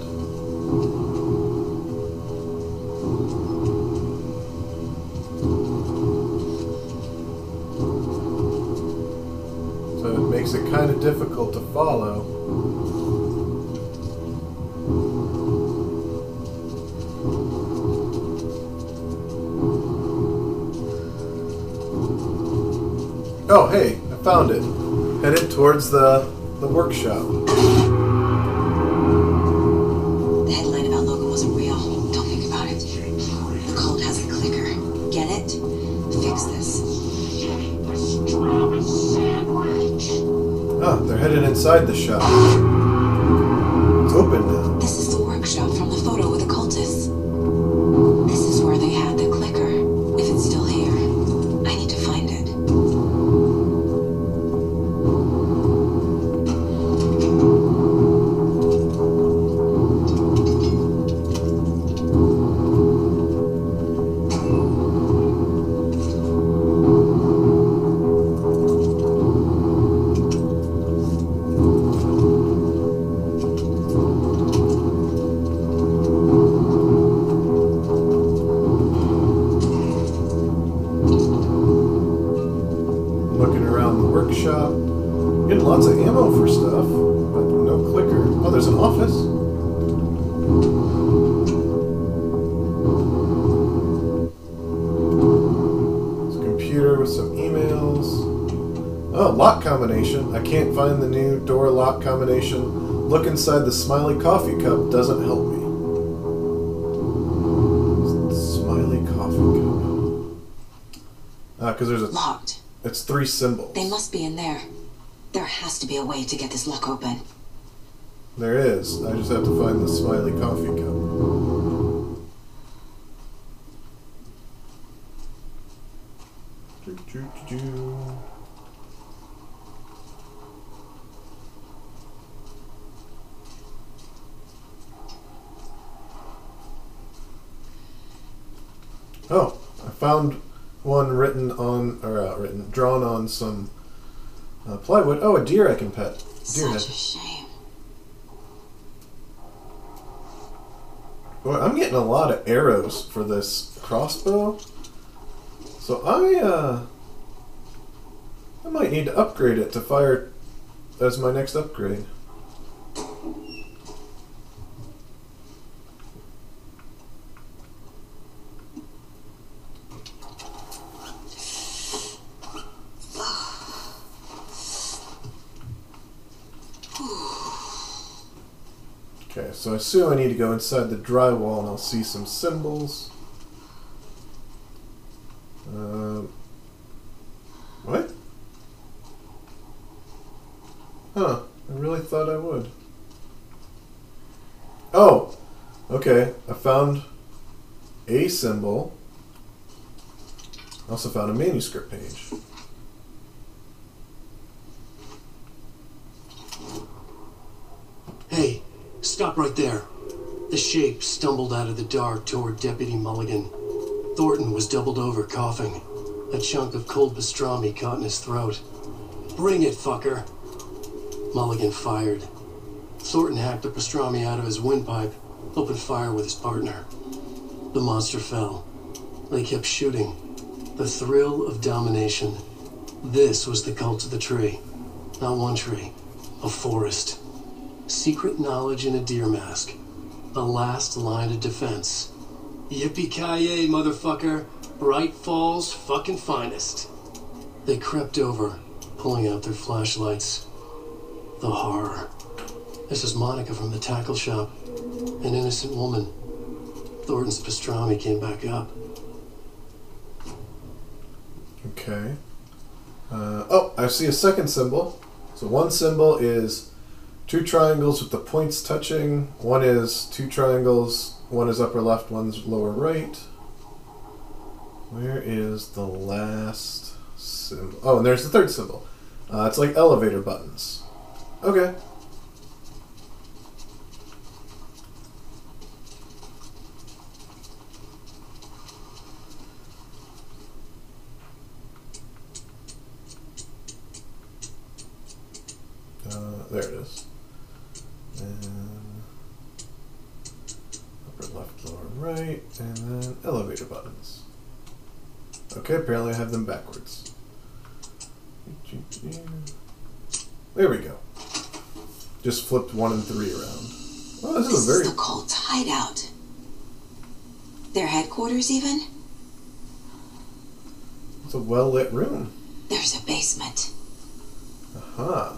Follow. Oh, hey, I found it. Headed towards the the workshop. Inside the shop. Inside the smiley coffee cup doesn't help me. Smiley coffee cup. Ah, because there's a. Locked. It's three symbols. They must be in there. There has to be a way to get this lock open. There is. I just have to find the smiley coffee cup. Choo, choo, choo, choo. Oh, I found one written on, or uh, written, drawn on some uh, plywood. Oh, a deer I can pet. Deer head. Such a shame. Boy, I'm getting a lot of arrows for this crossbow. So I, uh, I might need to upgrade it to fire as my next upgrade. Okay, so I assume I need to go inside the drywall and I'll see some symbols. Um, what? Huh, I really thought I would. Oh, okay, I found a symbol. I also found a manuscript page. Hey, stop right there. The shape stumbled out of the dark toward Deputy Mulligan. Thornton was doubled over, coughing. A chunk of cold pastrami caught in his throat. Bring it, fucker. Mulligan fired. Thornton hacked the pastrami out of his windpipe, opened fire with his partner. The monster fell. They kept shooting. The thrill of domination. This was the cult of the tree. Not one tree, a forest. Secret knowledge in a deer mask. The last line of defense. Yippee-ki-yay, motherfucker. Bright Falls fucking finest. They crept over, pulling out their flashlights. The horror. This is Monica from the tackle shop. An innocent woman. Thornton's pastrami came back up. Okay. Uh, oh, I see a second symbol. So one symbol is two triangles with the points touching. One is two triangles. One is upper left, one's lower right. Where is the last symbol? Oh, and there's the third symbol. Uh, it's like elevator buttons. Okay. Uh, there it is. And upper left, lower right, and then elevator buttons. Okay, apparently I have them backwards. There we go. Just flipped one and three around. Oh, this, This is a very is the cult's hideout. Their headquarters, even? it's a well lit room. There's a basement. Aha.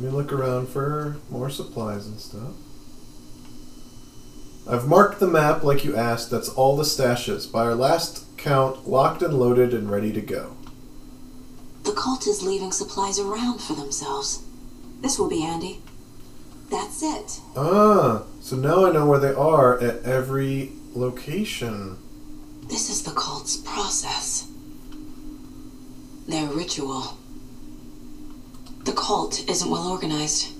Let me look around for more supplies and stuff. I've marked the map like you asked. That's all the stashes. By our last count, locked and loaded and ready to go. The cult is leaving supplies around for themselves. This will be handy. That's it. Ah, so now I know where they are at every location. This is the cult's process. Their ritual. The cult isn't well organized.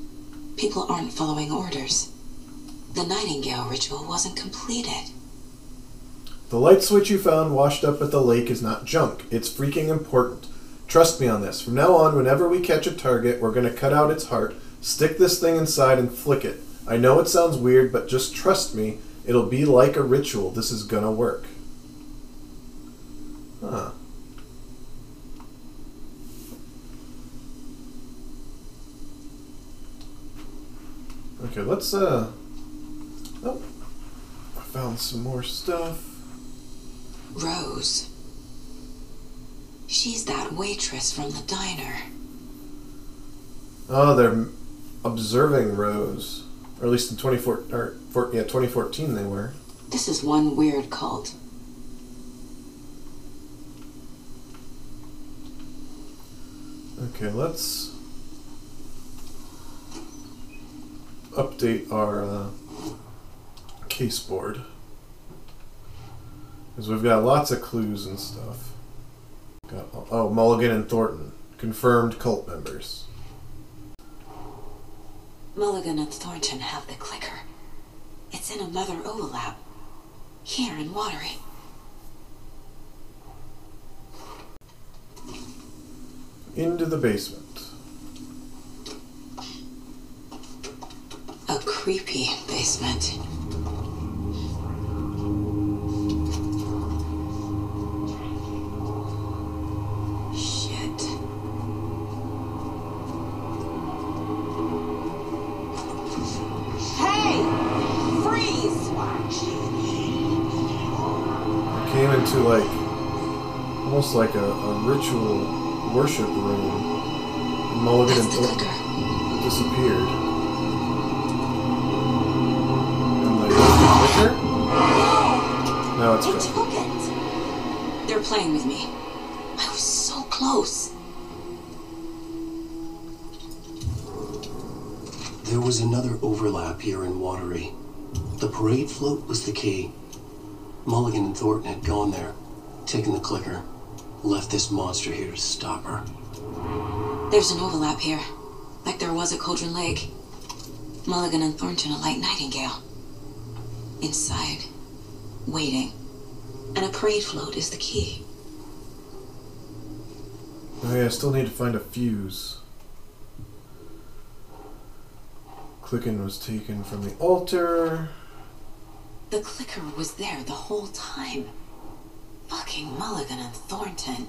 People aren't following orders. The Nightingale ritual wasn't completed. The light switch you found washed up at the lake is not junk. It's freaking important. Trust me on this. From now on, whenever we catch a target, we're going to cut out its heart, stick this thing inside, and flick it. I know it sounds weird, but just trust me. It'll be like a ritual. This is going to work. Huh. Okay, let's, uh. Oh. I found some more stuff. Rose. She's that waitress from the diner. Oh, they're observing Rose. Or at least in 24, or, four, yeah, 2014 they were. This is one weird cult. Okay, let's update our uh, case board. Because we've got lots of clues and stuff. Got, oh, Mulligan and Thornton. Confirmed cult members. Mulligan and Thornton have the clicker. It's in another overlap. Here in Watery. Into the basement. A creepy basement. Shit. Hey! Freeze! I came into like almost like a, a ritual worship room. Mulligan and Thornton disappeared. Now it's They gone. took it. They're playing with me. I was so close. There was another overlap here in Watery. The parade float was the key. Mulligan and Thornton had gone there, taken the clicker, left this monster here to stop her. There's an overlap here, like there was at Cauldron Lake. Mulligan and Thornton are like Nightingale. Inside, waiting. And a parade float is the key. Oh yeah, I still need to find a fuse. Clicking was taken from the altar. The clicker was there the whole time. Fucking Mulligan and Thornton.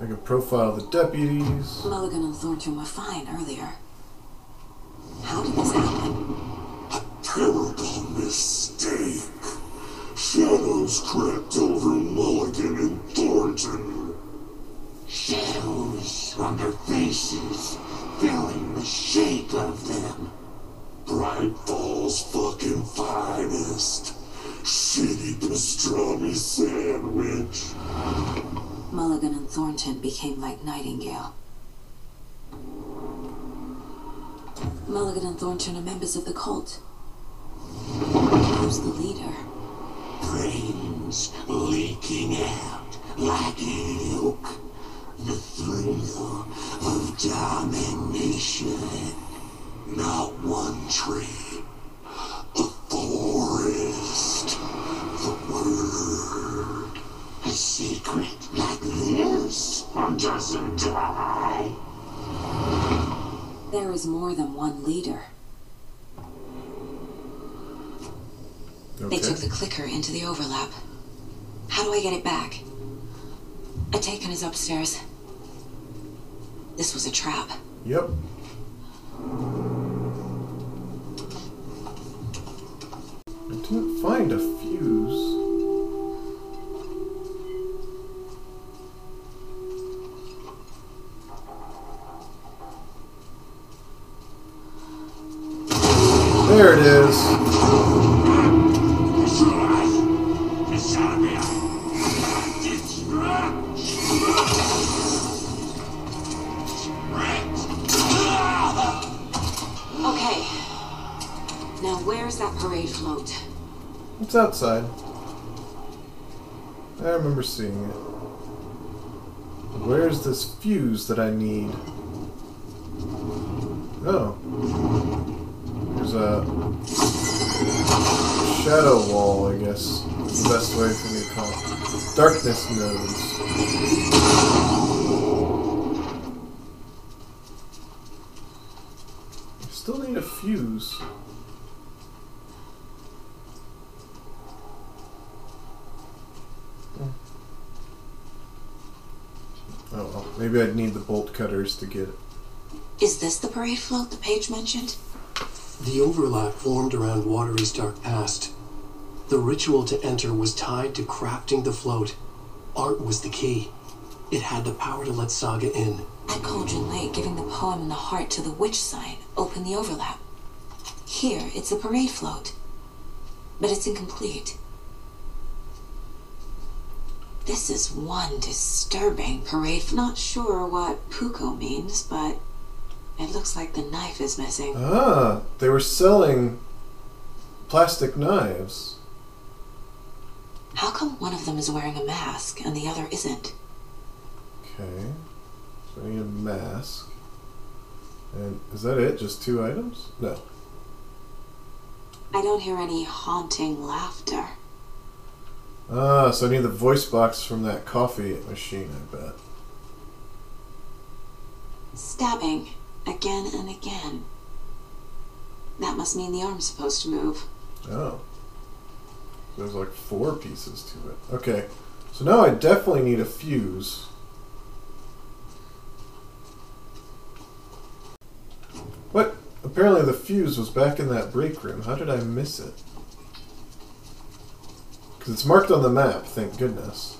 I can profile the deputies. Mulligan and Thornton were fine earlier. How did this happen? Terrible mistake. Shadows crept over Mulligan and Thornton. Shadows on their faces, filling the shape of them. Bright Falls fucking finest. Shitty pastrami sandwich. Mulligan and Thornton became like Nightingale. Mulligan and Thornton are members of the cult. Who's the leader? Brains leaking out like milk. The thrill of domination. Not one tree, a forest. The word. A secret like this doesn't die. There is more than one leader. They took the clicker into the overlap. How do I get it back? A taken is upstairs. This was a trap. Yep. I didn't find a fuse. There it is. Where's that parade float? It's outside. I remember seeing it. Where's this fuse that I need? Oh. There's a shadow wall, I guess. the best way for me to call it. Darkness nodes. I still need a fuse. Oh well, maybe I'd need the bolt cutters to get it. Is this the parade float the page mentioned? The overlap formed around Watery's dark past. The ritual to enter was tied to crafting the float. Art was the key. It had the power to let Saga in. At Cauldron Lake, giving the poem and the heart to the witch sign opened the overlap. Here, it's a parade float. But it's incomplete. This is one disturbing parade. Not sure what Puukko means, but it looks like the knife is missing. Ah, they were selling plastic knives. How come one of them is wearing a mask and the other isn't? Okay. Need a mask. And is that it? Just two items? No. I don't hear any haunting laughter. Ah, so I need the voice box from that coffee machine, I bet. Stabbing again and again. That must mean the arm's supposed to move. Oh. There's like four pieces to it. Okay. So now I definitely need a fuse. What? Apparently the fuse was back in that break room. How did I miss it? It's marked on the map, thank goodness.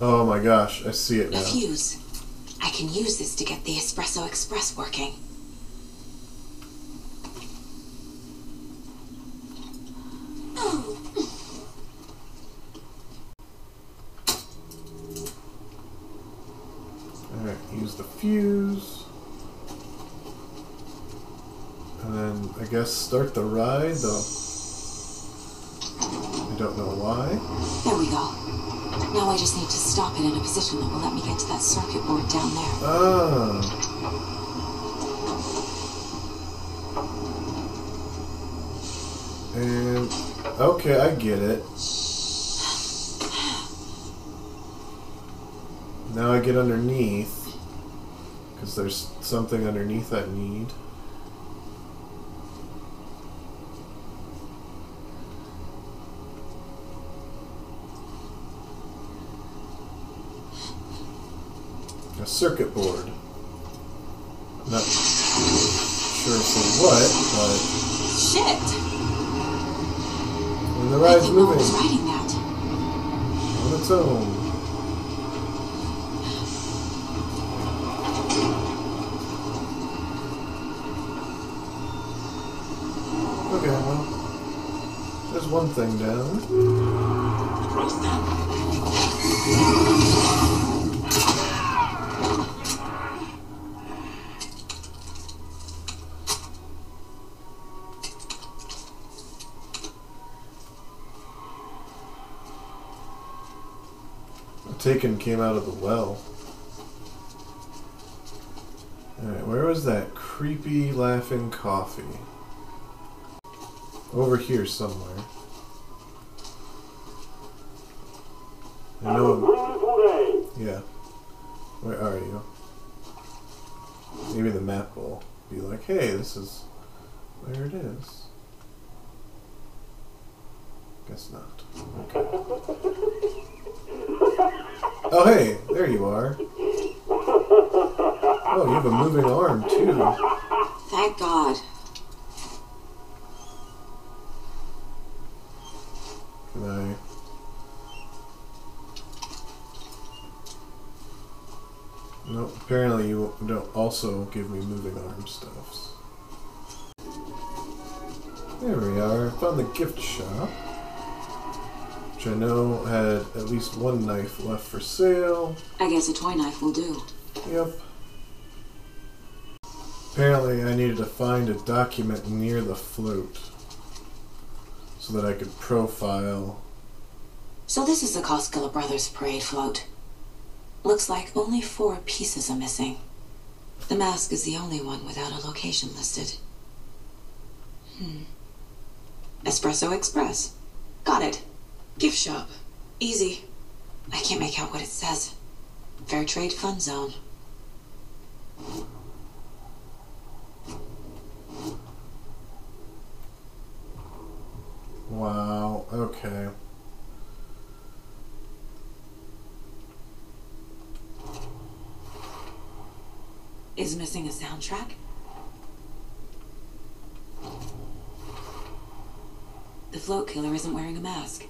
Oh my gosh, I see it A now. fuse. I can use this to get the Espresso Express working. Alright, use the fuse. And then I guess start the ride, though. I don't know why. There we go. Now I just need to stop it in a position that will let me get to that circuit board down there. Ah. And okay, I get it. Now I get underneath because there's something underneath I need. Circuit board. I'm not sure for what, but Shit! when the ride's I think moving one's riding that. on its own. Okay, well, there's one thing down. Came out of the well. Alright, where was that creepy laughing coffee? Over here somewhere. I know. Yeah. Where are you? Maybe the map will be like, hey, this is where it is. Guess not. Okay. Oh, hey, there you are. Oh, you have a moving arm, too. Thank God. Can I. No, apparently you don't also give me moving arm stuffs. There we are. Found the gift shop. Which I know had at least one knife left for sale. I guess a toy knife will do. Yep. Apparently, I needed to find a document near the float so that I could profile. So this is the Koskela Brothers parade float. Looks like only four pieces are missing. The mask is the only one without a location listed. Hmm. Espresso Express. Got it. Gift shop. Easy. I can't make out what it says. Fair Trade fun Zone. Wow, okay. Is missing a soundtrack? The float killer isn't wearing a mask.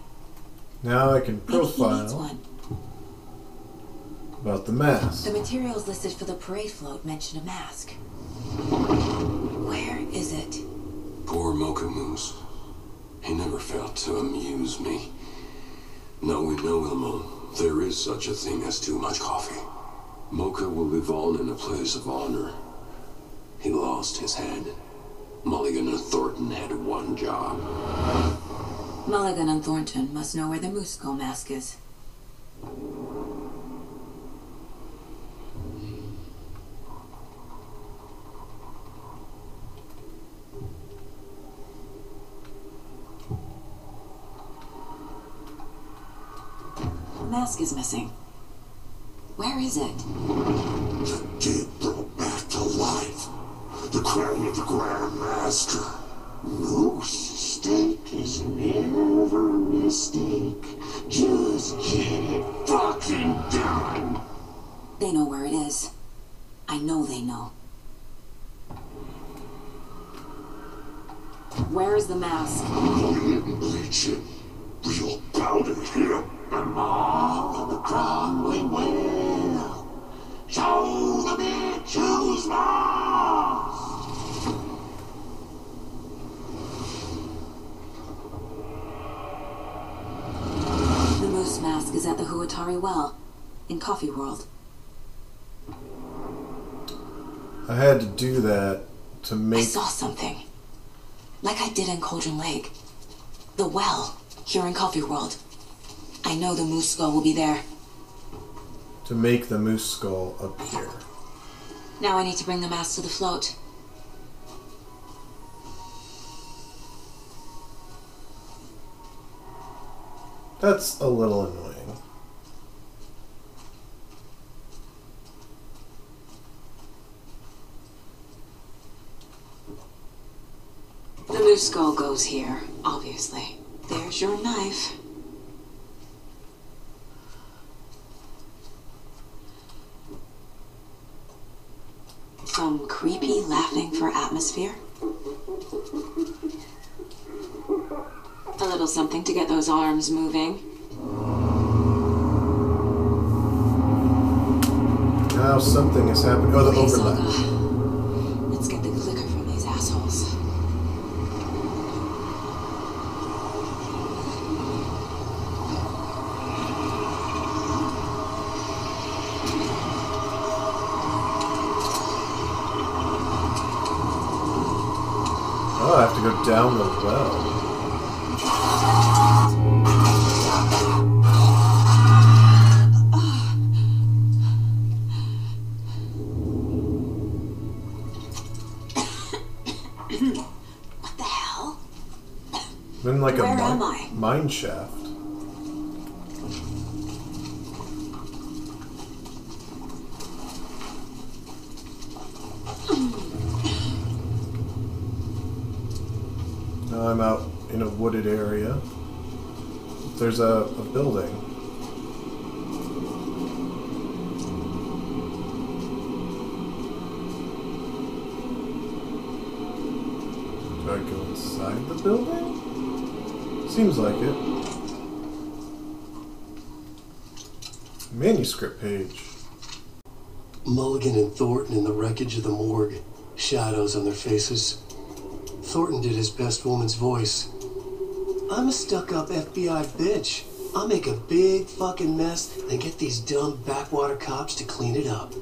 Now I can Maybe he needs profile one. about the mask. The materials listed for the parade float mention a mask. Where is it? Poor Mocha Moose. He never failed to amuse me. Now we know, Ilmo, there is such a thing as too much coffee. Mocha will live on in a place of honor. He lost his head. Mulligan and Thornton had one job. Mulligan and Thornton must know where the Moose mask is. Mask is missing. Where is it? Lake. The well, here in Coffee World. I know the moose skull will be there. to make the moose skull appear. Now I need to bring the mass to the float. That's a little annoying. Moose skull goes here, obviously. There's your knife. Some creepy laughing for atmosphere. A little something to get those arms moving. Now something is happening. Oh, the overlap. Saga. Let's get the clicker from these assholes. Oh, I have to go down the well. what the hell? Then like a Where mi- am I? mine shaft. There's a, a building. Do I go inside the building? Seems like it. Manuscript page. Mulligan and Thornton in the wreckage of the morgue, shadows on their faces. Thornton did his best woman's voice. I'm a stuck up FBI bitch. I'll make a big fucking mess and get these dumb backwater cops to clean it up.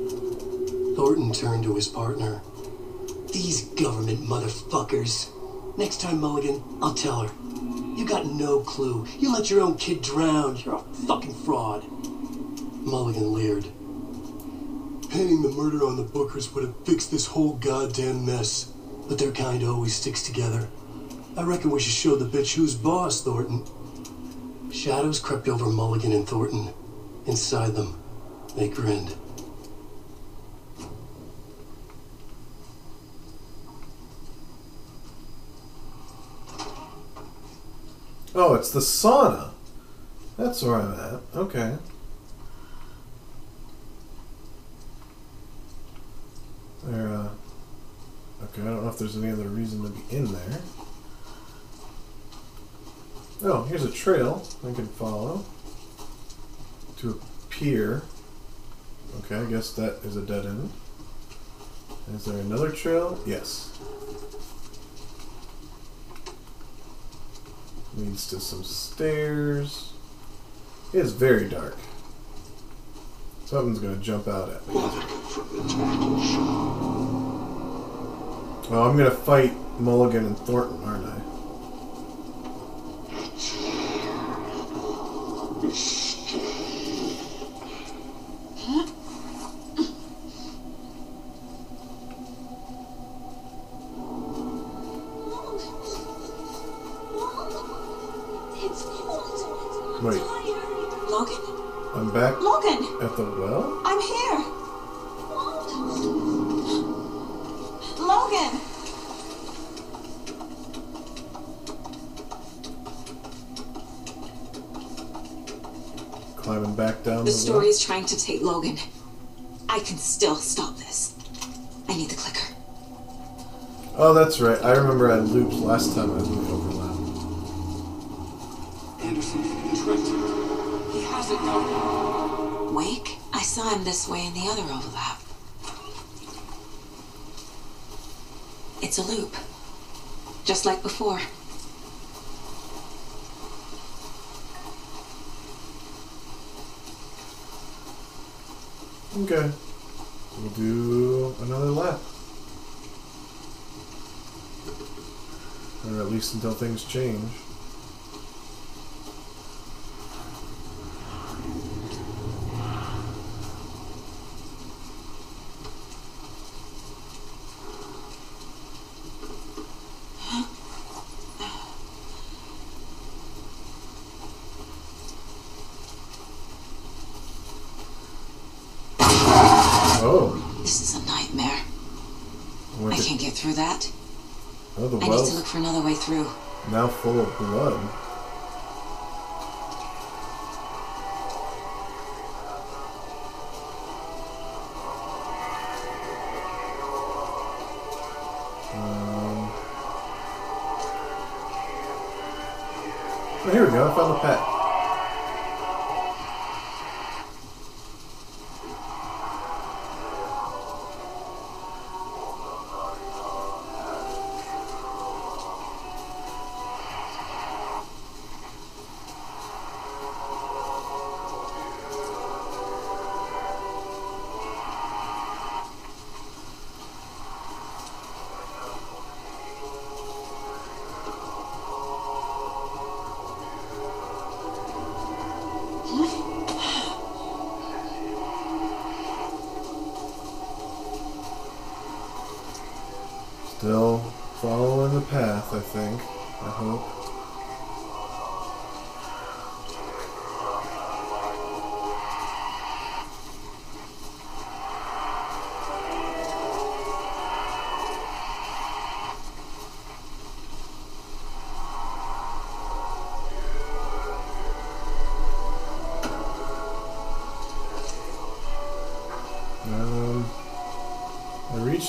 Thornton turned to his partner. These government motherfuckers. Next time, Mulligan, I'll tell her. You got no clue. You let your own kid drown. You're a fucking fraud. Mulligan leered. Pinning the murder on the Bookers would have fixed this whole goddamn mess. But their kind always sticks together. I reckon we should show the bitch who's boss, Thornton. Shadows crept over Mulligan and Thornton. Inside them, they grinned. Oh, it's the sauna. That's where I'm at. Okay. There, uh. Okay, I don't know if there's any other reason to be in there. Oh, here's a trail I can follow to a pier. Okay, I guess that is a dead end. Is there another trail? Yes. Leads to some stairs. It is very dark. Something's gonna jump out at me. Oh, I'm gonna fight Mulligan and Thornton, aren't I? It's cold. Wait. Logan? I'm back Logan! at the well? I'm here! The the, story is trying to take Logan. I can still stop this. I need the clicker. Oh, that's right. I remember I looped last time I was in the overlap. Anderson, Trent. He has it now. Wake? I saw him this way in the other overlap. It's a loop. Just like before. Okay. We'll do another lap. Or at least until things change. Oh. This is a nightmare. What I the- can't get through that. Oh, the I need to well's look now full of blood.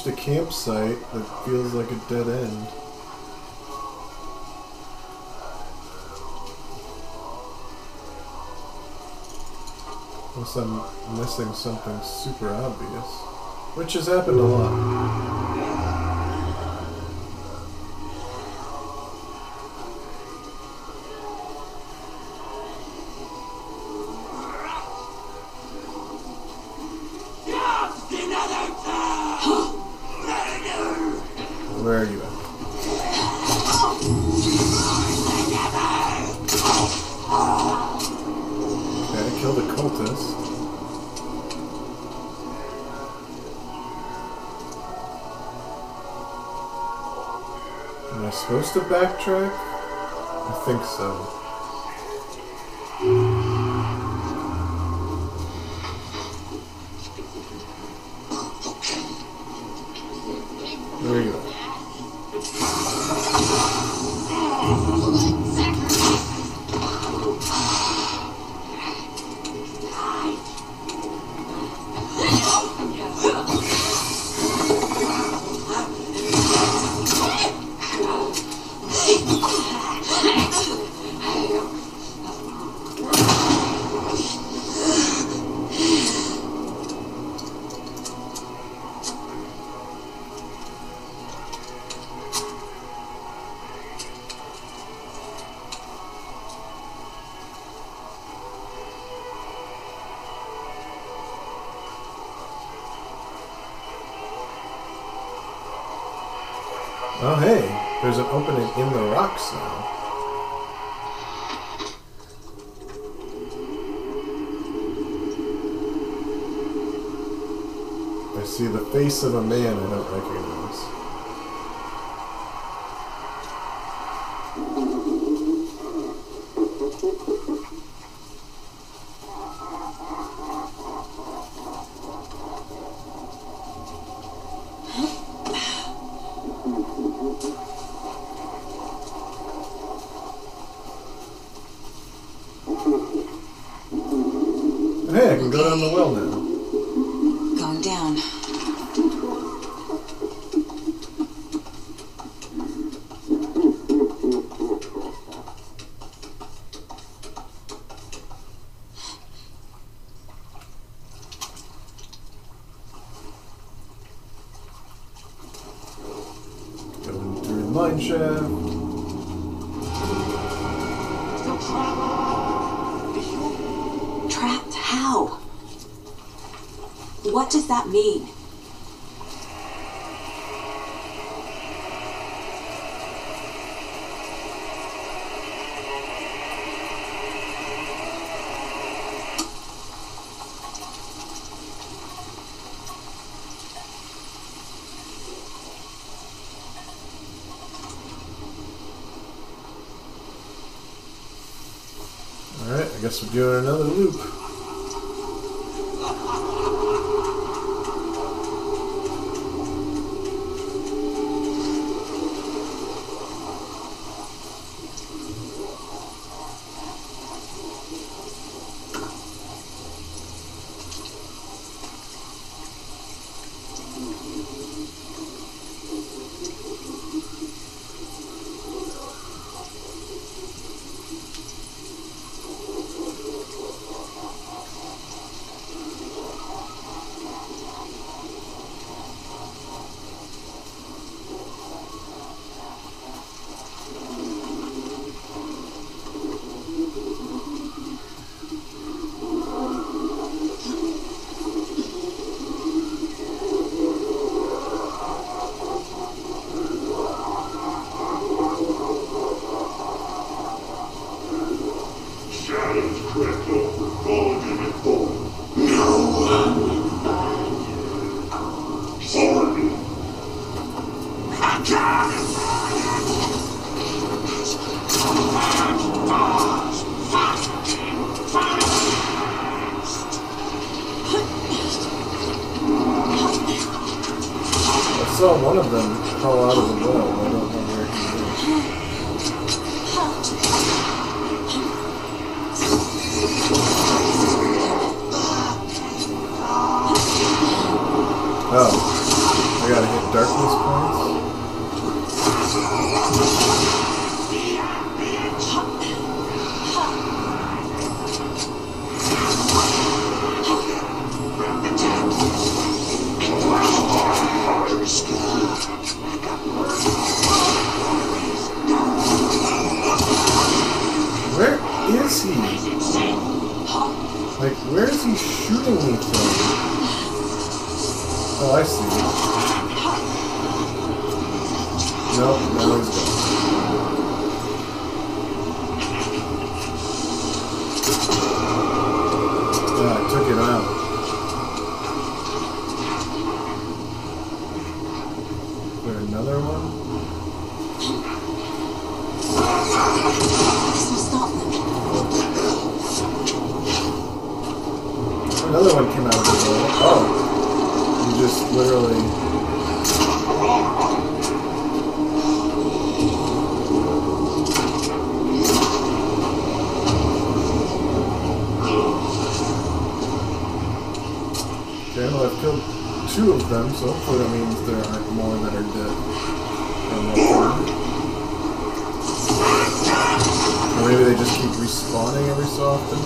Reached a campsite that feels like a dead end. Unless I'm missing something super obvious. Which has happened a lot. Of a man mineshaft. You're. Trapped how? What does that mean? guess we're doing another loop. I took it out. respawning every so often?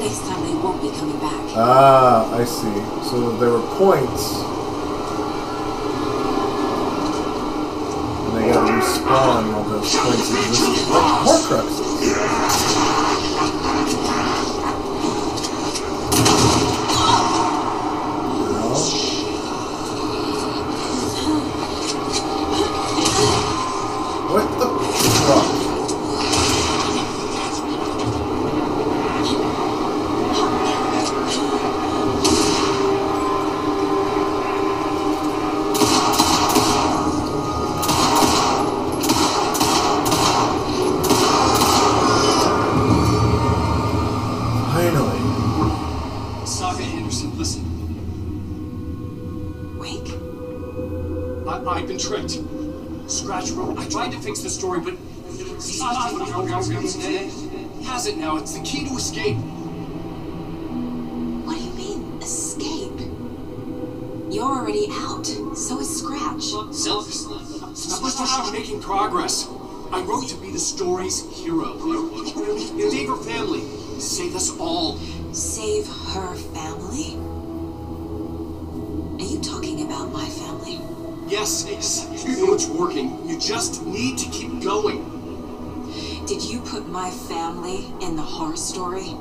Next time they won't be coming back. Ah, I see. So there were points Yes, yes. You know it's working. You just need to keep going. Did you put my family in the horror story?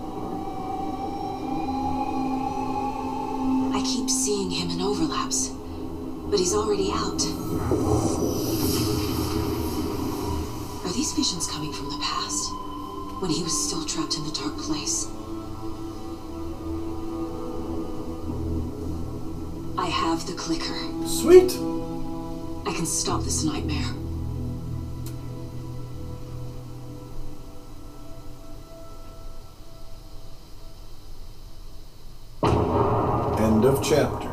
I keep seeing him in overlaps, but he's already out. Are these visions coming from the past? When he was still trapped in the dark place? I have the clicker. Sweet! Stop this nightmare. End of chapter.